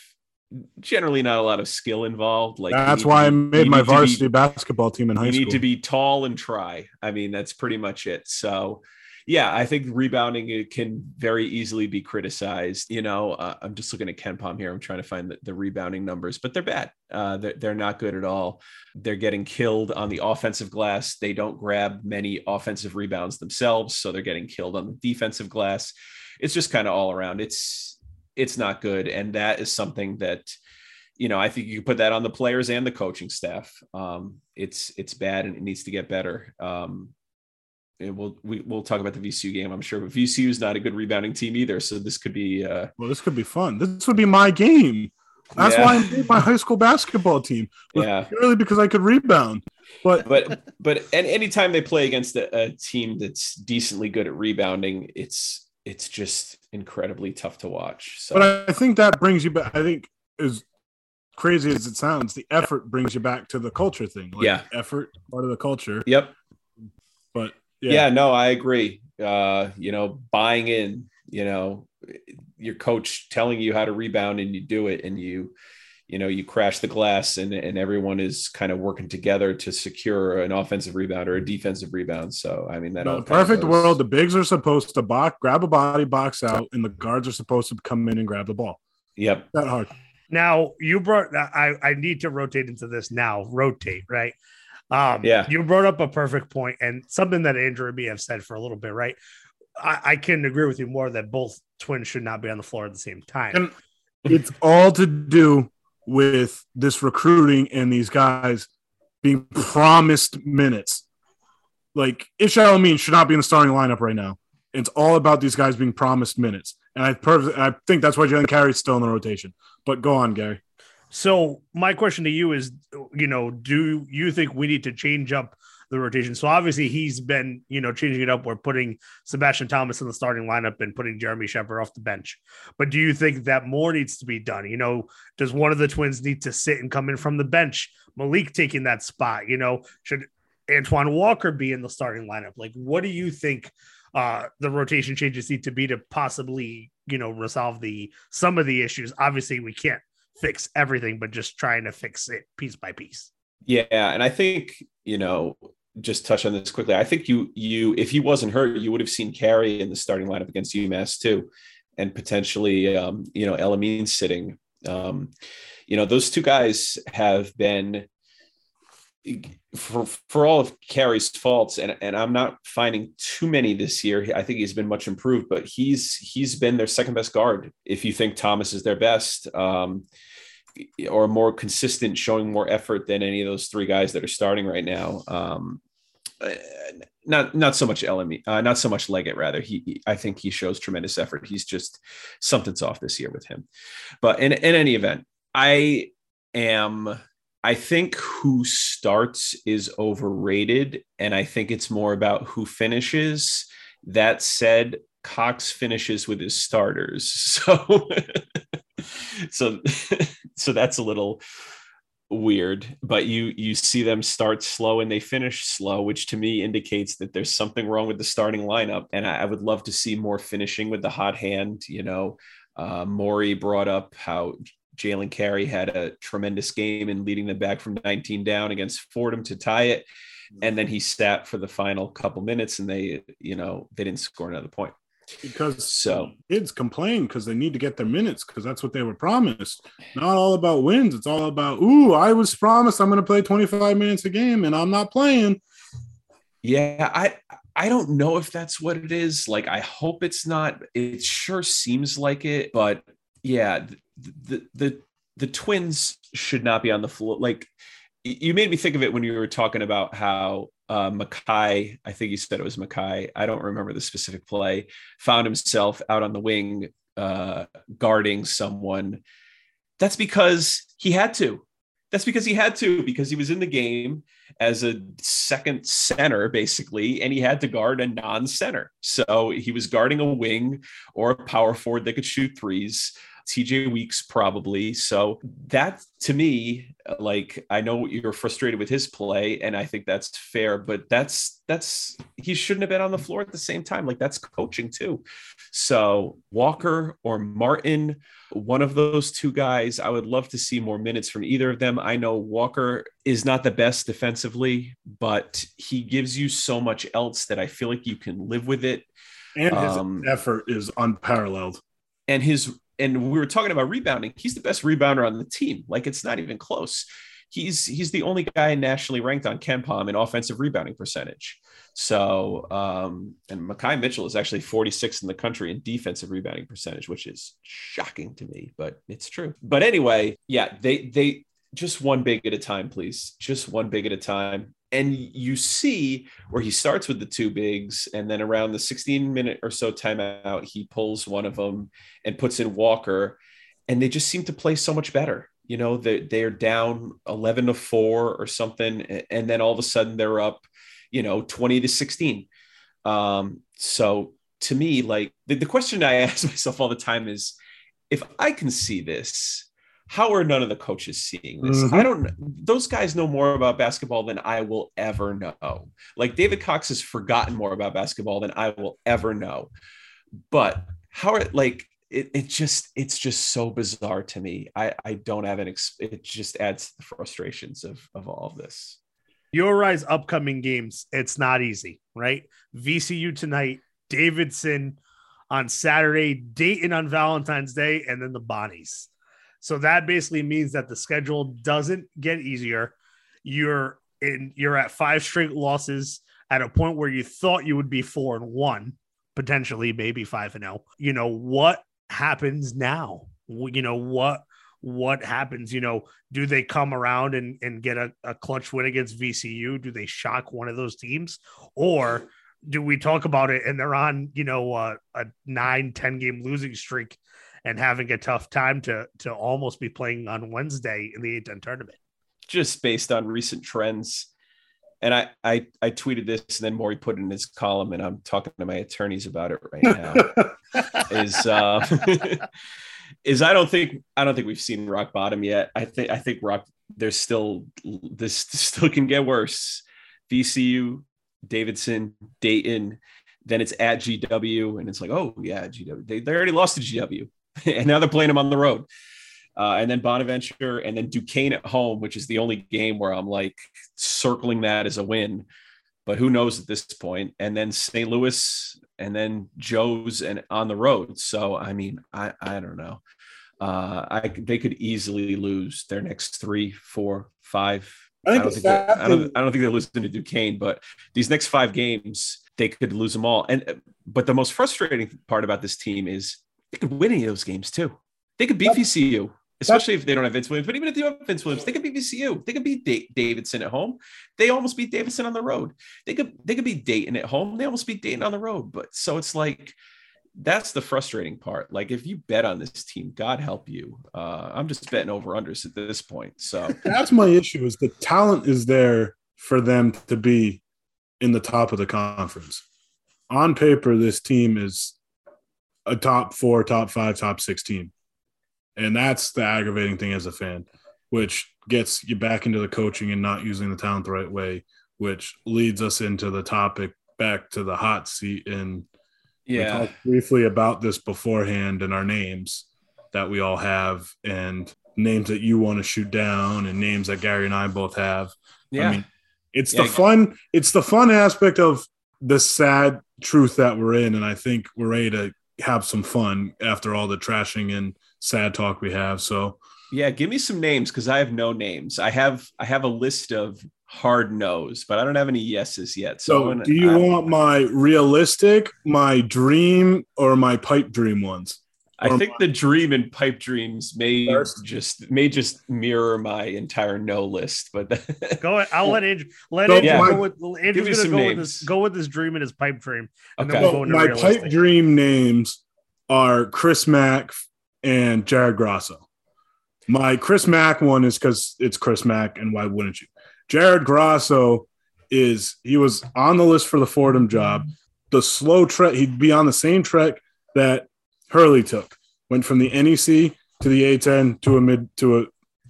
generally not a lot of skill involved. Like That's why to I made my to be- varsity basketball team in high school. you need to be tall and try. I mean, that's pretty much it. So, yeah, I think rebounding it can very easily be criticized. You know, uh, I'm just looking at KenPom here. I'm trying to find the, the rebounding numbers, but they're bad. Uh, they're, they're not good at all. They're getting killed on the offensive glass. They don't grab many offensive rebounds themselves, so they're getting killed on the defensive glass. It's just kind of all around. It's it's not good, and that is something that you know, I think you can put that on the players and the coaching staff. Um, it's it's bad and it needs to get better. Um, and we'll we, we'll talk about the VCU game, I'm sure, but VCU is not a good rebounding team either. So this could be uh, well, this could be fun. This would be my game. That's Yeah. why I made my high school basketball team. Yeah. Purely because I could rebound. But But but and anytime they play against a, a team that's decently good at rebounding, it's it's just incredibly tough to watch. So but I think that brings you back. I think as crazy as it sounds, the effort brings you back to the culture thing. Like, Yeah. effort part of the culture. yep, yeah. yeah, no i agree uh you know buying in you know your coach telling you how to rebound and you do it and you you know you crash the glass and and everyone is kind of working together to secure an offensive rebound or a defensive rebound so i mean that in all a kind of perfect goes- world, the bigs are supposed to box, grab a body, box out, and the guards are supposed to come in and grab the ball. yep That hard. Now you brought I I need to rotate into this now. Rotate, right? Um Yeah. you brought up a perfect point and something that Andrew and me have said for a little bit, right? I, I can agree with you more that both twins should not be on the floor at the same time. And it's all to do with this recruiting and these guys being promised minutes. Like Ish El-Amin should not be in the starting lineup right now. It's all about these guys being promised minutes. And I per- I think that's why Jalen Carey's still in the rotation. But go on, Gary. So my question to you is, you know, do you think we need to change up the rotation. So obviously he's been, you know, changing it up. We're putting Sebastian Thomas in the starting lineup and putting Jeremy Sheppard off the bench. But do you think that more needs to be done? You know, does one of the twins need to sit and come in from the bench? Malik taking that spot, you know, should Antwan Walker be in the starting lineup? Like, what do you think uh, the rotation changes need to be to possibly, you know, resolve the some of the issues? Obviously, we can't fix everything, but just trying to fix it piece by piece. Yeah, and I think you know, just touch on this quickly. I think you you if he wasn't hurt, you would have seen Carey in the starting lineup against UMass too, and potentially um, you know El-Amin sitting. Um, you know, those two guys have been for for all of Carey's faults, and and I'm not finding too many this year. I think he's been much improved, but he's he's been their second best guard. If you think Thomas is their best, um, or more consistent, showing more effort than any of those three guys that are starting right now. Um, uh, not not so much El-Amin, uh, not so much Leggett. Rather, he, I think he shows tremendous effort. He's just something's off this year with him. But in in any event, I am I think who starts is overrated, and I think it's more about who finishes. That said, Cox finishes with his starters, *laughs* so so so that's a little weird. But you you see them start slow and they finish slow, which to me indicates that there's something wrong with the starting lineup. And I, I would love to see more finishing with the hot hand. You know, uh, Maury brought up how Jalen Carey had a tremendous game in leading them back from 19 down against Fordham to tie it. And then he sat for the final couple minutes and they, you know, they didn't score another point. Because so kids complain because they need to get their minutes because that's what they were promised. Not all about wins. It's all about, ooh, I was promised I'm going to play 25 minutes a game and I'm not playing. Yeah, I I don't know if that's what it is. Like, I hope it's not. It sure seems like it, but yeah, the the the twins should not be on the floor. Like you made me think of it when you were talking about how uh, Makhi, I think you said it was Makhi. I don't remember the specific play. Found himself out on the wing uh, guarding someone. That's because he had to. That's because he had to because he was in the game as a second center basically, and he had to guard a non-center. So he was guarding a wing or a power forward that could shoot threes. TJ Weeks probably. So that to me, like I know you're frustrated with his play, and I think that's fair, but that's that's he shouldn't have been on the floor at the same time. Like that's coaching too. So Walker or Martin, one of those two guys, I would love to see more minutes from either of them. I know Walker is not the best defensively, but he gives you so much else that I feel like you can live with it. And his um, effort is unparalleled. And his and we were talking about rebounding. He's the best rebounder on the team. Like it's not even close. He's he's the only guy nationally ranked on KenPom in offensive rebounding percentage. So um, and Makhi Mitchell is actually 46 in the country in defensive rebounding percentage, which is shocking to me, but it's true. But anyway, yeah, they they just one big at a time, please. Just one big at a time. And you see where he starts with the two bigs and then around the 16 minute or so timeout he pulls one of them and puts in walker and they just seem to play so much better. You know they, they're down 11 to 4 or something and then all of a sudden they're up you know 20 to 16 um, so to me like the, the question i *laughs* ask myself all the time is if i can see this how are none of the coaches seeing this? Mm-hmm. I don't those guys know more about basketball than I will ever know. Like David Cox has forgotten more about basketball than I will ever know. But how are like it, it just it's just so bizarre to me. I I don't have an ex- it just adds to the frustrations of of all of this. URI's upcoming games, it's not easy, right? VCU tonight, Davidson on Saturday, Dayton on Valentine's Day, and then the Bonnies. So that basically means that the schedule doesn't get easier. You're in you're at five straight losses at a point where you thought you would be four and one, potentially maybe five and zero. Oh. You know what happens now? You know what what happens? You know, do they come around and, and get a, a clutch win against VCU? Do they shock one of those teams? Or do we talk about it and they're on, you know, uh, a nine, 10 game losing streak and having a tough time to to almost be playing on Wednesday in the A10 tournament. Just based on recent trends and I, I I tweeted this, and then Maury put it in his column, and I'm talking to my attorneys about it right now. *laughs* is uh, *laughs* is I don't think I don't think we've seen rock bottom yet. I think I think rock there's still this still can get worse. VCU, Davidson, Dayton, then it's at GW, and it's like, oh yeah, GW. They, they already lost to GW, *laughs* and now they're playing them on the road. Uh, and then Bonaventure, and then Duquesne at home, which is the only game where I'm like circling that as a win. But who knows at this point? And then St. Louis, and then Joe's, and on the road. So I mean, I I don't know. Uh, I they could easily lose their next three, four, five. I, I don't think I don't, I don't think they're losing to Duquesne, but these next five games they could lose them all. And but the most frustrating part about this team is they could win any of those games too. They could beat VCU especially if they don't have Vince Williams. But even if they have Vince Williams, they could beat VCU. They could beat Davidson at home. They almost beat Davidson on the road. They could they could beat Dayton at home. They almost beat Dayton on the road. But so it's like that's the frustrating part. Like if you bet on this team, God help you. Uh, I'm just betting over unders at this point. So *laughs* that's my issue. Is the talent is there for them to be in the top of the conference. On paper, this team is a top four, top five, top six team. And that's the aggravating thing as a fan, which gets you back into the coaching and not using the talent the right way, which leads us into the topic back to the hot seat. And yeah, we talked briefly about this beforehand and our names that we all have and names that you want to shoot down and names that Gary and I both have. Yeah. I mean, it's Yeah, the fun, it's the fun aspect of the sad truth that we're in. And I think we're ready to have some fun after all the trashing and sad talk we have. So yeah, give me some names because I have no names. I have I have a list of hard no's, but I don't have any yeses yet. So, So, gonna- do you I- want my realistic, my dream, or my pipe dream ones? I or think the dream and pipe dreams may First. just may just mirror my entire no list, but *laughs* Go ahead. I'll let Andrew let So Andrew my- go with Give Andrew's gonna some go with this go with his dream and his pipe dream. And then Okay. we'll So go my realistic. pipe dream names are Chris Mack and Jared Grasso. My Chris Mack one is because it's Chris Mack, and why wouldn't you? Jared Grasso is he was on the list for the Fordham job. The slow trek, he'd be on the same trek that Hurley took. Went from the NEC to the A10 to a mid to a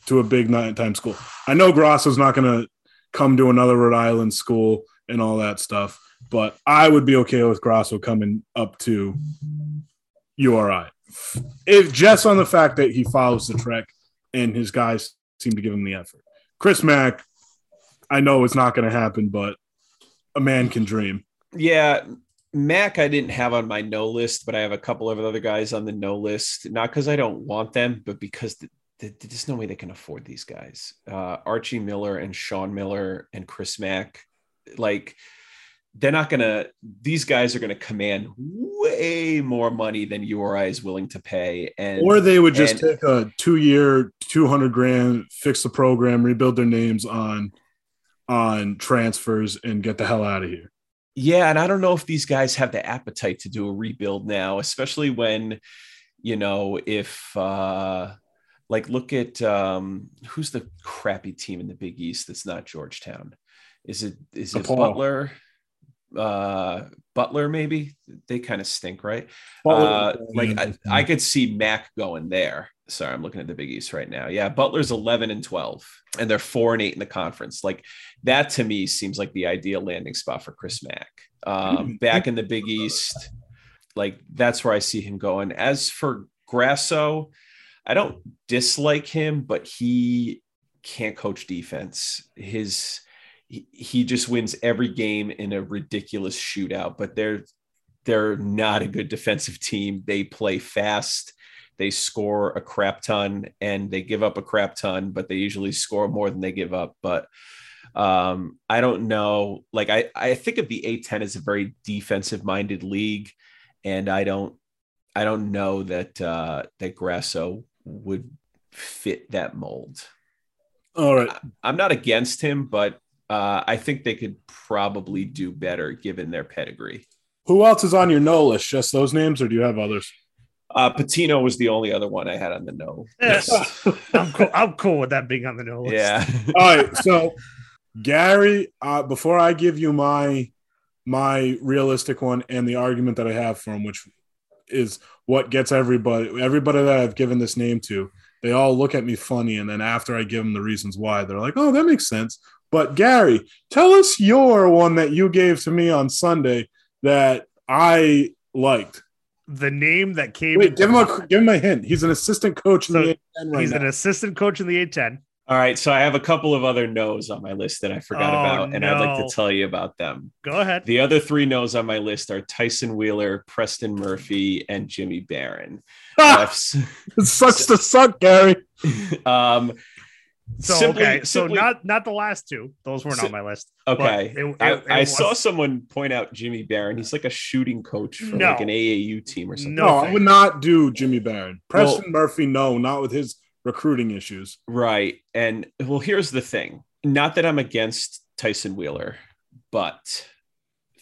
to a big time school. I know Grasso's not going to come to another Rhode Island school and all that stuff, but I would be okay with Grasso coming up to URI. If just on the fact that he follows the trek and his guys seem to give him the effort. Chris Mack, I know it's not going to happen, but a man can dream. yeah, Mack I didn't have on my no list, but I have a couple of other guys on the no list. Not because I don't want them, but because th- th- there's no way they can afford these guys. Uh, Archie Miller and Sean Miller and Chris Mack, like they're not gonna. These guys are gonna command way more money than URI is willing to pay, and Or they would just and- take a two year, 200 grand, fix the program, rebuild their names on on transfers and get the hell out of here. Yeah, and I don't know if these guys have the appetite to do a rebuild now, especially when, you know, if uh like look at um who's the crappy team in the Big East that's not Georgetown? Is it is it. Butler? Uh Butler maybe? They kind of stink, right? Butler- Uh like I, I could see Mack going there. Sorry, I'm looking at the Big East right now. Yeah, Butler's 11 and 12 and they're 4 and 8 in the conference. Like that to me seems like the ideal landing spot for Chris Mack. Um, back in the Big East, like that's where I see him going. As for Grasso, I don't dislike him, but he can't coach defense. His he, he just wins every game in a ridiculous shootout, but they're they're not a good defensive team. They play fast. They score a crap ton and they give up a crap ton, but they usually score more than they give up. But um, I don't know. Like I, I think of the A10 as a very defensive minded league, and I don't I don't know that uh that Grasso would fit that mold. All right. I'm not against him, but uh, I think they could probably do better given their pedigree. Who else is on your no list? Just those names, or do you have others? Uh, Pitino was the only other one I had on the no. Yes. *laughs* I'm cool. I'm cool with that being on the no list. Yeah. *laughs* All right. So Gary, uh, before I give you my my realistic one and the argument that I have for him, which is what gets everybody everybody that I've given this name to, they all look at me funny, and then after I give them the reasons why, they're like, "Oh, that makes sense." But Gary, tell us your one that you gave to me on Sunday that I liked. The name that came. Wait, give him a give him a hint. He's an assistant coach in So, the A10 right He's now. an assistant coach in the A10. All right, so I have a couple of other no's on my list that I forgot Oh, about, and I'd like to tell you about them. Go ahead. The other three no's on my list are Tyson Wheeler, Preston Murphy, and Jimmy Baron. Refs- *laughs* it sucks to suck, Gary. *laughs* um, So simply- okay, so not not the last two; those weren't Si- on my list. Okay. it- it- I, it I saw someone point out Jimmy Baron. He's like a shooting coach for No. like an AAU team or something. No, No, I would not do Jimmy Baron. Well- Preston Murphy, no, not with his recruiting issues. Right. And well, here's the thing not that I'm against Tyson Wheeler, but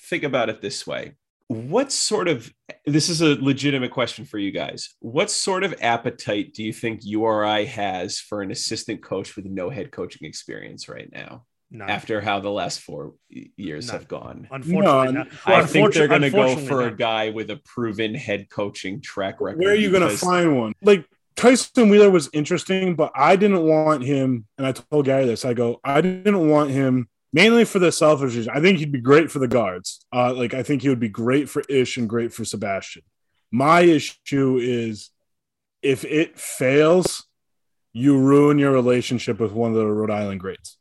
think about it this way. What sort of, this is a legitimate question for you guys. What sort of appetite do you think URI has for an assistant coach with no head coaching experience right now None. after how the last four years None. have gone? Unfortunately, No. I think they're going to go Unfortunately for a guy with a proven head coaching track record. Where are you going to find one? Like Tyson Wheeler was interesting, but I didn't want him. And I told Gary this. I go, I didn't want him mainly for the selfish reason. I think he'd be great for the guards. Uh, like I think he would be great for Ish and great for Sebastian. My issue is if it fails, you ruin your relationship with one of the Rhode Island greats.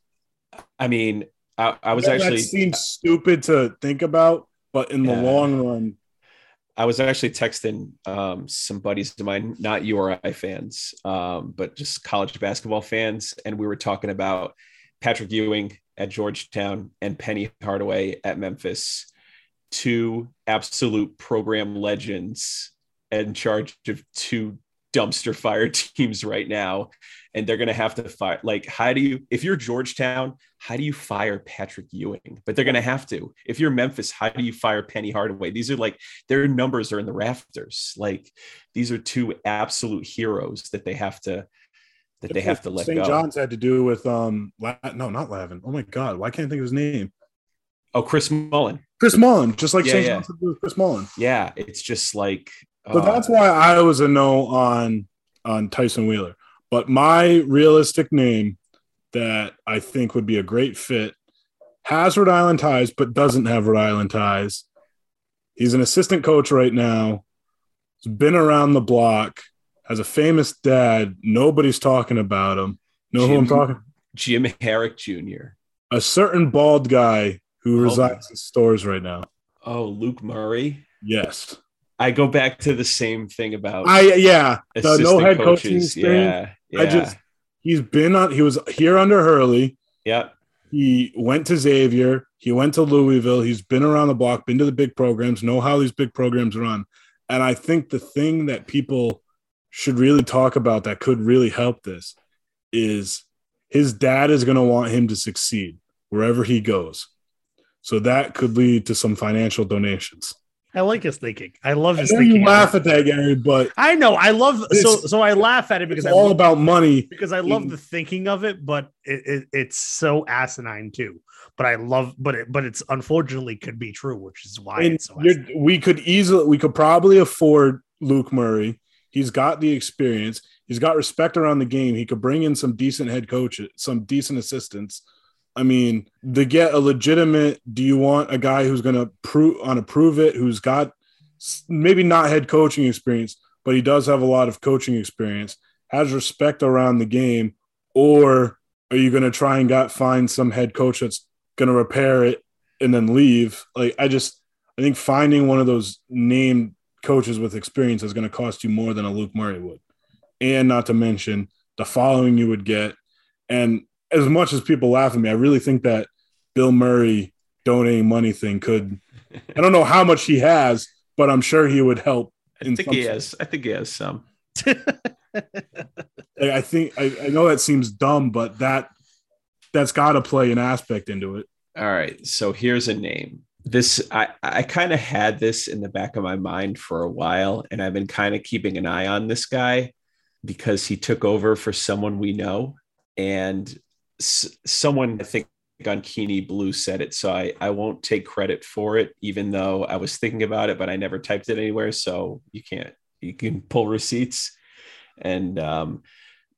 I mean, I, I was That- actually. that seems stupid to think about, but in the long run, I was actually texting um, some buddies of mine, not URI fans, um, but just college basketball fans, and we were talking about Patrick Ewing at Georgetown and Penny Hardaway at Memphis, two absolute program legends in charge of two dumpster fire *laughs* teams right now, and they're going to have to fire. Like, how do you, if you're Georgetown, how do you fire Patrick Ewing? But they're going to have to. If you're Memphis, how do you fire Penny Hardaway? These are like their numbers are in the rafters. Like these are two absolute heroes that they have to that they have to let St. go. John's had to do with um, La- no, not Lavin. Oh my God, why can't I think of his name? Oh, Chris Mullin. Chris Mullin, just like Yeah, St. yeah. John's had to do with Chris Mullin. Yeah, it's just like. Uh, that's why I was a no on on Tyson Wheeler. But my realistic name that I think would be a great fit has Rhode Island ties, but doesn't have Rhode Island ties. He's an assistant coach right now. He's been around the block, has a famous dad. Nobody's talking about him. Know who I'm Jim- talking? Jim Harrick Jr. A certain bald guy who Oh. resides in Storrs right now. Oh, Luke Murray. Yes. I go back to the same thing about I yeah. The no head coaching coaches. experience. Yeah, I just he's been on he was here under Hurley. yeah. He went to Xavier. He went to Louisville. He's been around the block, been to the big programs, know how these big programs run. And I think the thing that people should really talk about that could really help this is his dad is going to want him to succeed wherever he goes. So that could lead to some financial donations. I like his thinking. I love I his know thinking. you laugh at that, Gary, but I know. I love so so. I laugh at it it's because I all love, about money. because I love the thinking of it, but it, it it's so asinine too. But I love, but it but it's unfortunately could be true, which is why it's so. we could easily, we could probably afford Luke Murray. He's got the experience. He's got respect around the game. He could bring in some decent head coaches, some decent assistants. I mean, to get a legitimate, do you want a guy who's going to prove on to prove it, who's got maybe not head coaching experience, but he does have a lot of coaching experience, has respect around the game, or are you going to try and got find some head coach that's going to repair it and then leave? Like, I just, I think finding one of those named coaches with experience is going to cost you more than a Luke Murray would. And not to mention the following you would get. And as much as people laugh at me, I really think that Bill Murray donating money thing could, I don't know how much he has, but I'm sure he would help. I in think he sort. has. I think he has some. *laughs* I I think, I, I know that seems dumb, but that, that's got to play an aspect into it. All right. So here's a name. This I I kind of had this in the back of my mind for a while, and I've been kind of keeping an eye on this guy because he took over for someone we know, and s- someone I think Onkini Blue said it, so I, I won't take credit for it, even though I was thinking about it, but I never typed it anywhere. So you can't, you can pull receipts. And, um,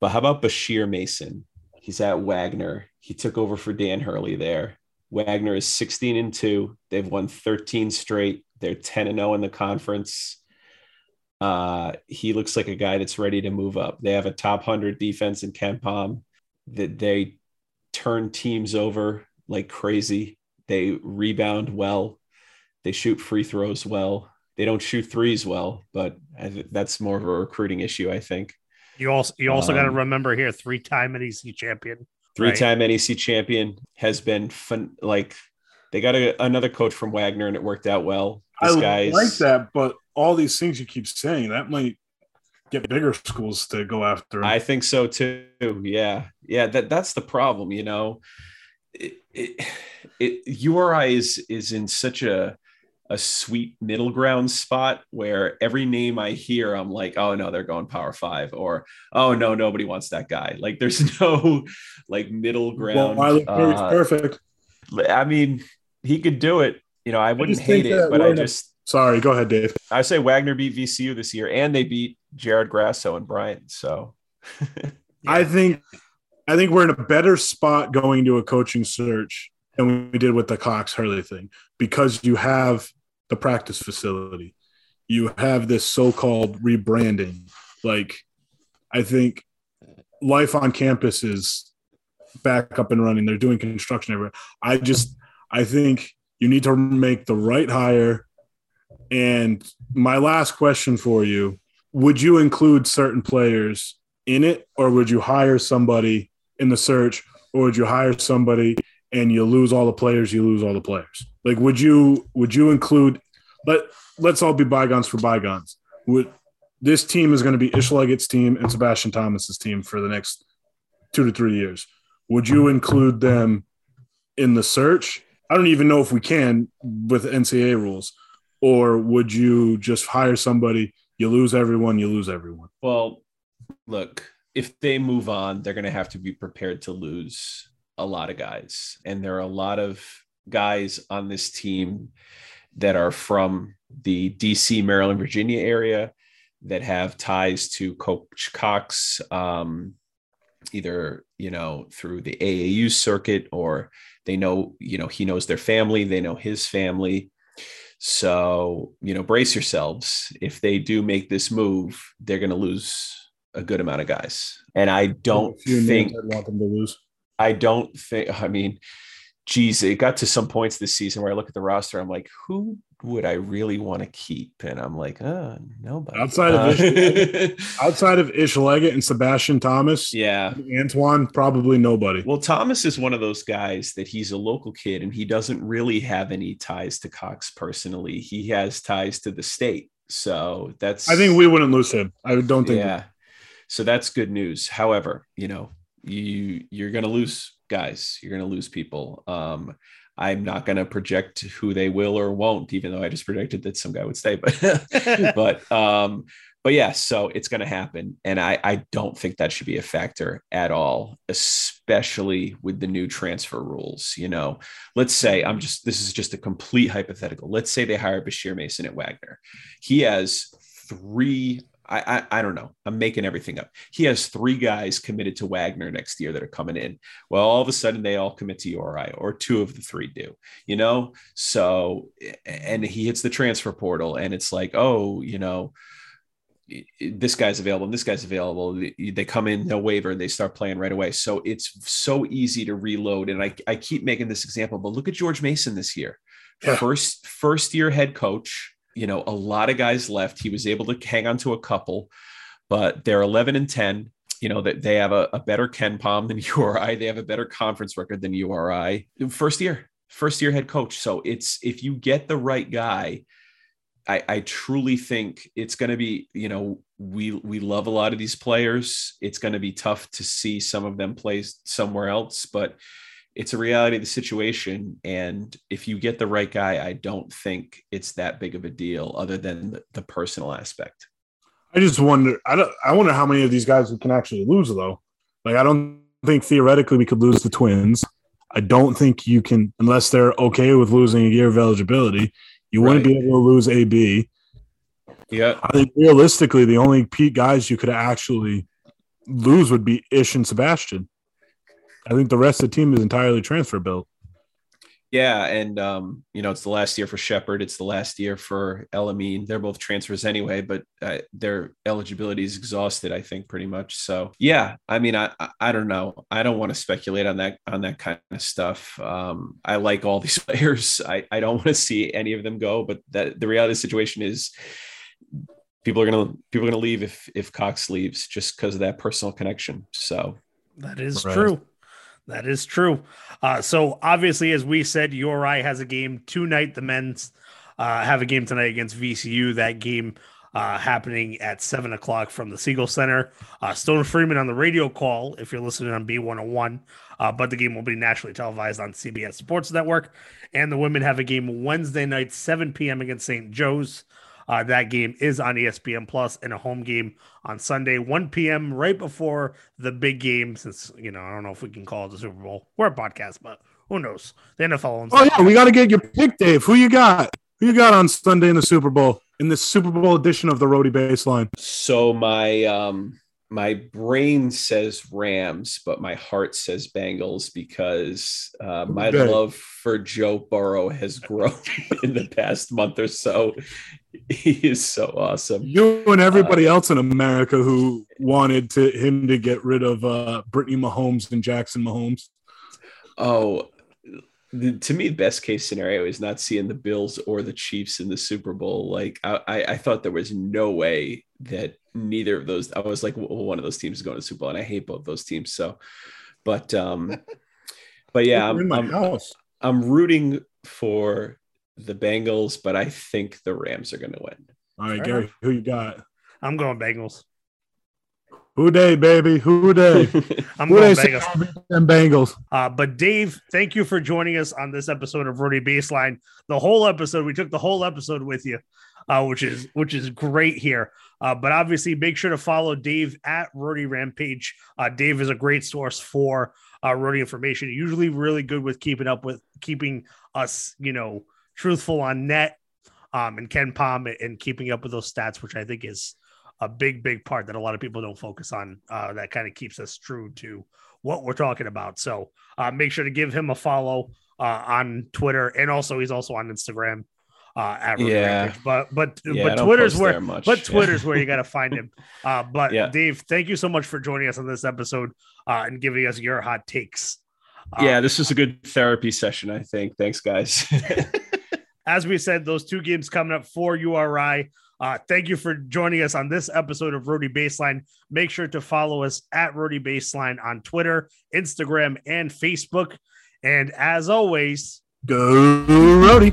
but how about Bashir Mason? He's at Wagner. He took over for Dan Hurley there. Wagner is 16 and 2. They've won 13 straight. They're 10 and 0 in the conference. Uh, he looks like a guy that's ready to move up. They have a top 100 defense in KenPom that they turn teams over like crazy. They rebound well. They shoot free throws well. They don't shoot threes well, but that's more of a recruiting issue, I think. You also you also um, got to remember here, three time NEC champion. Three-time NEC champion has been fun. Like they got a, another coach from Wagner, and it worked out well. This I guy's like that, but all these things you keep saying that might get bigger schools to go after. him. I think so too. Yeah, yeah. That that's the problem. You know, it, it, it URI is is in such a a sweet middle ground spot where every name I hear, I'm like, oh no, they're going Power Five, or oh no, nobody wants that guy. Like, there's *laughs* no like middle ground. well, Perry's uh, perfect. I mean, he could do it. You know, I wouldn't think hate it, but I just Sorry, go ahead, Dave. I say Wagner beat VCU this year, and they beat Jared Grasso and Bryant. So *laughs* I think I think we're in a better spot going to a coaching search than we did with the Cox Hurley thing because you have the practice facility. You have this so-called rebranding. Like I think life on campus is back up and running. They're doing construction everywhere. I just I think you need to make the right hire. And my last question for you, would you include certain players in it or would you hire somebody in the search or would you hire somebody and you lose all the players you lose all the players. Like would you would you include But let's all be bygones for bygones. Would this team is going to be Ish team and Sebastian Thomas's team for the next two to three years. Would you include them in the search? I don't even know if we can with NCAA rules. Or would you just hire somebody you lose everyone you lose everyone? Well, look, if they move on, they're going to have to be prepared to lose a lot of guys. And there are a lot of guys on this team that are from the DC, Maryland, Virginia area that have ties to Coach Cox, um, either, you know, through the AAU circuit or they know, you know, he knows their family, they know his family. So, you know, brace yourselves. If they do make this move, they're going to lose a good amount of guys. And I don't A few names think, want them to lose I don't think, I mean, geez, it got to some points this season where I look at the roster, I'm like, who would I really want to keep? And I'm like, uh, nobody. Outside of Uh, *laughs* outside of Ish Leggett and Sebastian Thomas, yeah. Antwan, probably nobody. Well, Thomas is one of those guys that he's a local kid and he doesn't really have any ties to Cox personally. He has ties to the state. So that's I think we wouldn't lose him. I don't think. yeah. So that's good news. However, you know, you you're gonna lose guys. You're gonna lose people. Um, I'm not gonna project who they will or won't, even though I just predicted that some guy would stay. But *laughs* *laughs* but um, but yeah, so it's gonna happen. And I I don't think that should be a factor at all, especially with the new transfer rules. You know, let's say I'm just this is just a complete hypothetical. Let's say they hire Bashir Mason at Wagner. He has three I, I I don't know. I'm making everything up. He has three guys committed to Wagner next year that are coming in. Well, all of a sudden they all commit to URI, or two of the three do. You know, so and he hits the transfer portal, and it's like, oh, you know, this guy's available and this guy's available. They come in, no waiver, and they start playing right away. So it's so easy to reload. And I I keep making this example, but look at George Mason this year, Yeah. first first year head coach you know, a lot of guys left. He was able to hang on to a couple, but they're 11 and 10. You know, that they have a, a better KenPom than *laughs* URI. They have a better conference record than URI. First year, first year head coach. So it's if you get the right guy, I, I truly think it's going to be, you know, we we love a lot of these players. It's going to be tough to see some of them play somewhere else, but it's a reality of the situation. And if you get the right guy, I don't think it's that big of a deal, other than the, the personal aspect. I just wonder. I don't. I wonder how many of these guys we can actually lose though. Like I don't think theoretically we could lose the Twins. I don't think you can, unless they're okay with losing a year of eligibility, you wouldn't be able to lose AB. Yeah. I think realistically, the only Pete guys you could actually lose would be Ish and Sebastian. I think the rest of the team is entirely transfer built. Yeah, and um, you know it's the last year for Sheppard. It's the last year for El-Amin. They're both transfers anyway, but uh, their eligibility is exhausted. I think pretty much. So yeah, I mean, I I, I don't know. I don't want to speculate on that on that kind of stuff. Um, I like all these *laughs* players. I I don't want to see any of them go, but that the reality of the situation is people are gonna people are gonna leave if if Cox leaves just because of that personal connection. So That is Right. true. That is true. Uh, so obviously, as we said, URI has a game tonight. The men's uh, have a game tonight against VCU. That game uh, happening at seven o'clock from the Siegel Center. Uh, Stone Freeman on the radio call if you're listening on B101. Uh, but the game will be nationally televised on CBS Sports Network. And the women have a game Wednesday night, 7 p.m. against St. Joe's. Uh, that game is on ESPN Plus and a home game on Sunday, 1 p.m. right before the big game. Since you know, I don't know if we can call it the Super Bowl. We're a podcast, but who knows? The NFL owns. Oh yeah, we got to get your pick, Dave. Who you got? Who you got on Sunday in the Super Bowl in the Super Bowl edition of the Rhody Baseline? So my um my brain says Rams, but my heart says Bengals because uh, my love for Joe Burrow has grown *laughs* in the past month or so. He is so awesome. You and everybody else in America who wanted to him to get rid of uh, Brittany Mahomes and Jackson Mahomes. Oh, the, to me, the best case scenario is not seeing the Bills or the Chiefs in the Super Bowl. Like I, I, I thought there was no way that neither of those. I was like, well, one of those teams is going to the Super Bowl, and I hate both those teams. So, but um, *laughs* but yeah, You're in I'm, my I'm, house. I'm rooting for the Bengals, but I think the Rams are going to win. All right, Fair Gary, who you got? I'm going Bengals. Who Dey, baby? Who Dey? *laughs* I'm Who going day? Bengals. And Bengals. Uh, but Dave, thank you for joining us on this episode of Rhody Baseline. The whole episode, we took the whole episode with you, uh, which is which is great here. Uh, but obviously, make sure to follow Dave at Rhody Rampage. Uh, Dave is a great source for uh, Rhody information. Usually, really good with keeping up with keeping us, you know, truthful on net. Um, and KenPom and keeping up with those stats, which I think is a big, big part that a lot of people don't focus on. Uh, that kind of keeps us true to what we're talking about. So uh, make sure to give him a follow uh, on Twitter, and also he's also on Instagram uh, at Yeah. But but Yeah, but Twitter's where but Yeah. Twitter's where you got to find him. *laughs* Uh, but Yeah. Dave, thank you so much for joining us on this episode uh, and giving us your hot takes. Uh, yeah, this was a good therapy session. I think. Thanks, guys. *laughs* as we said, those two games coming up for URI. Uh, thank you for joining us on this episode of Rhody Baseline. Make sure to follow us at Rhody Baseline on Twitter, Instagram, and Facebook. And as always, Go, Rhody.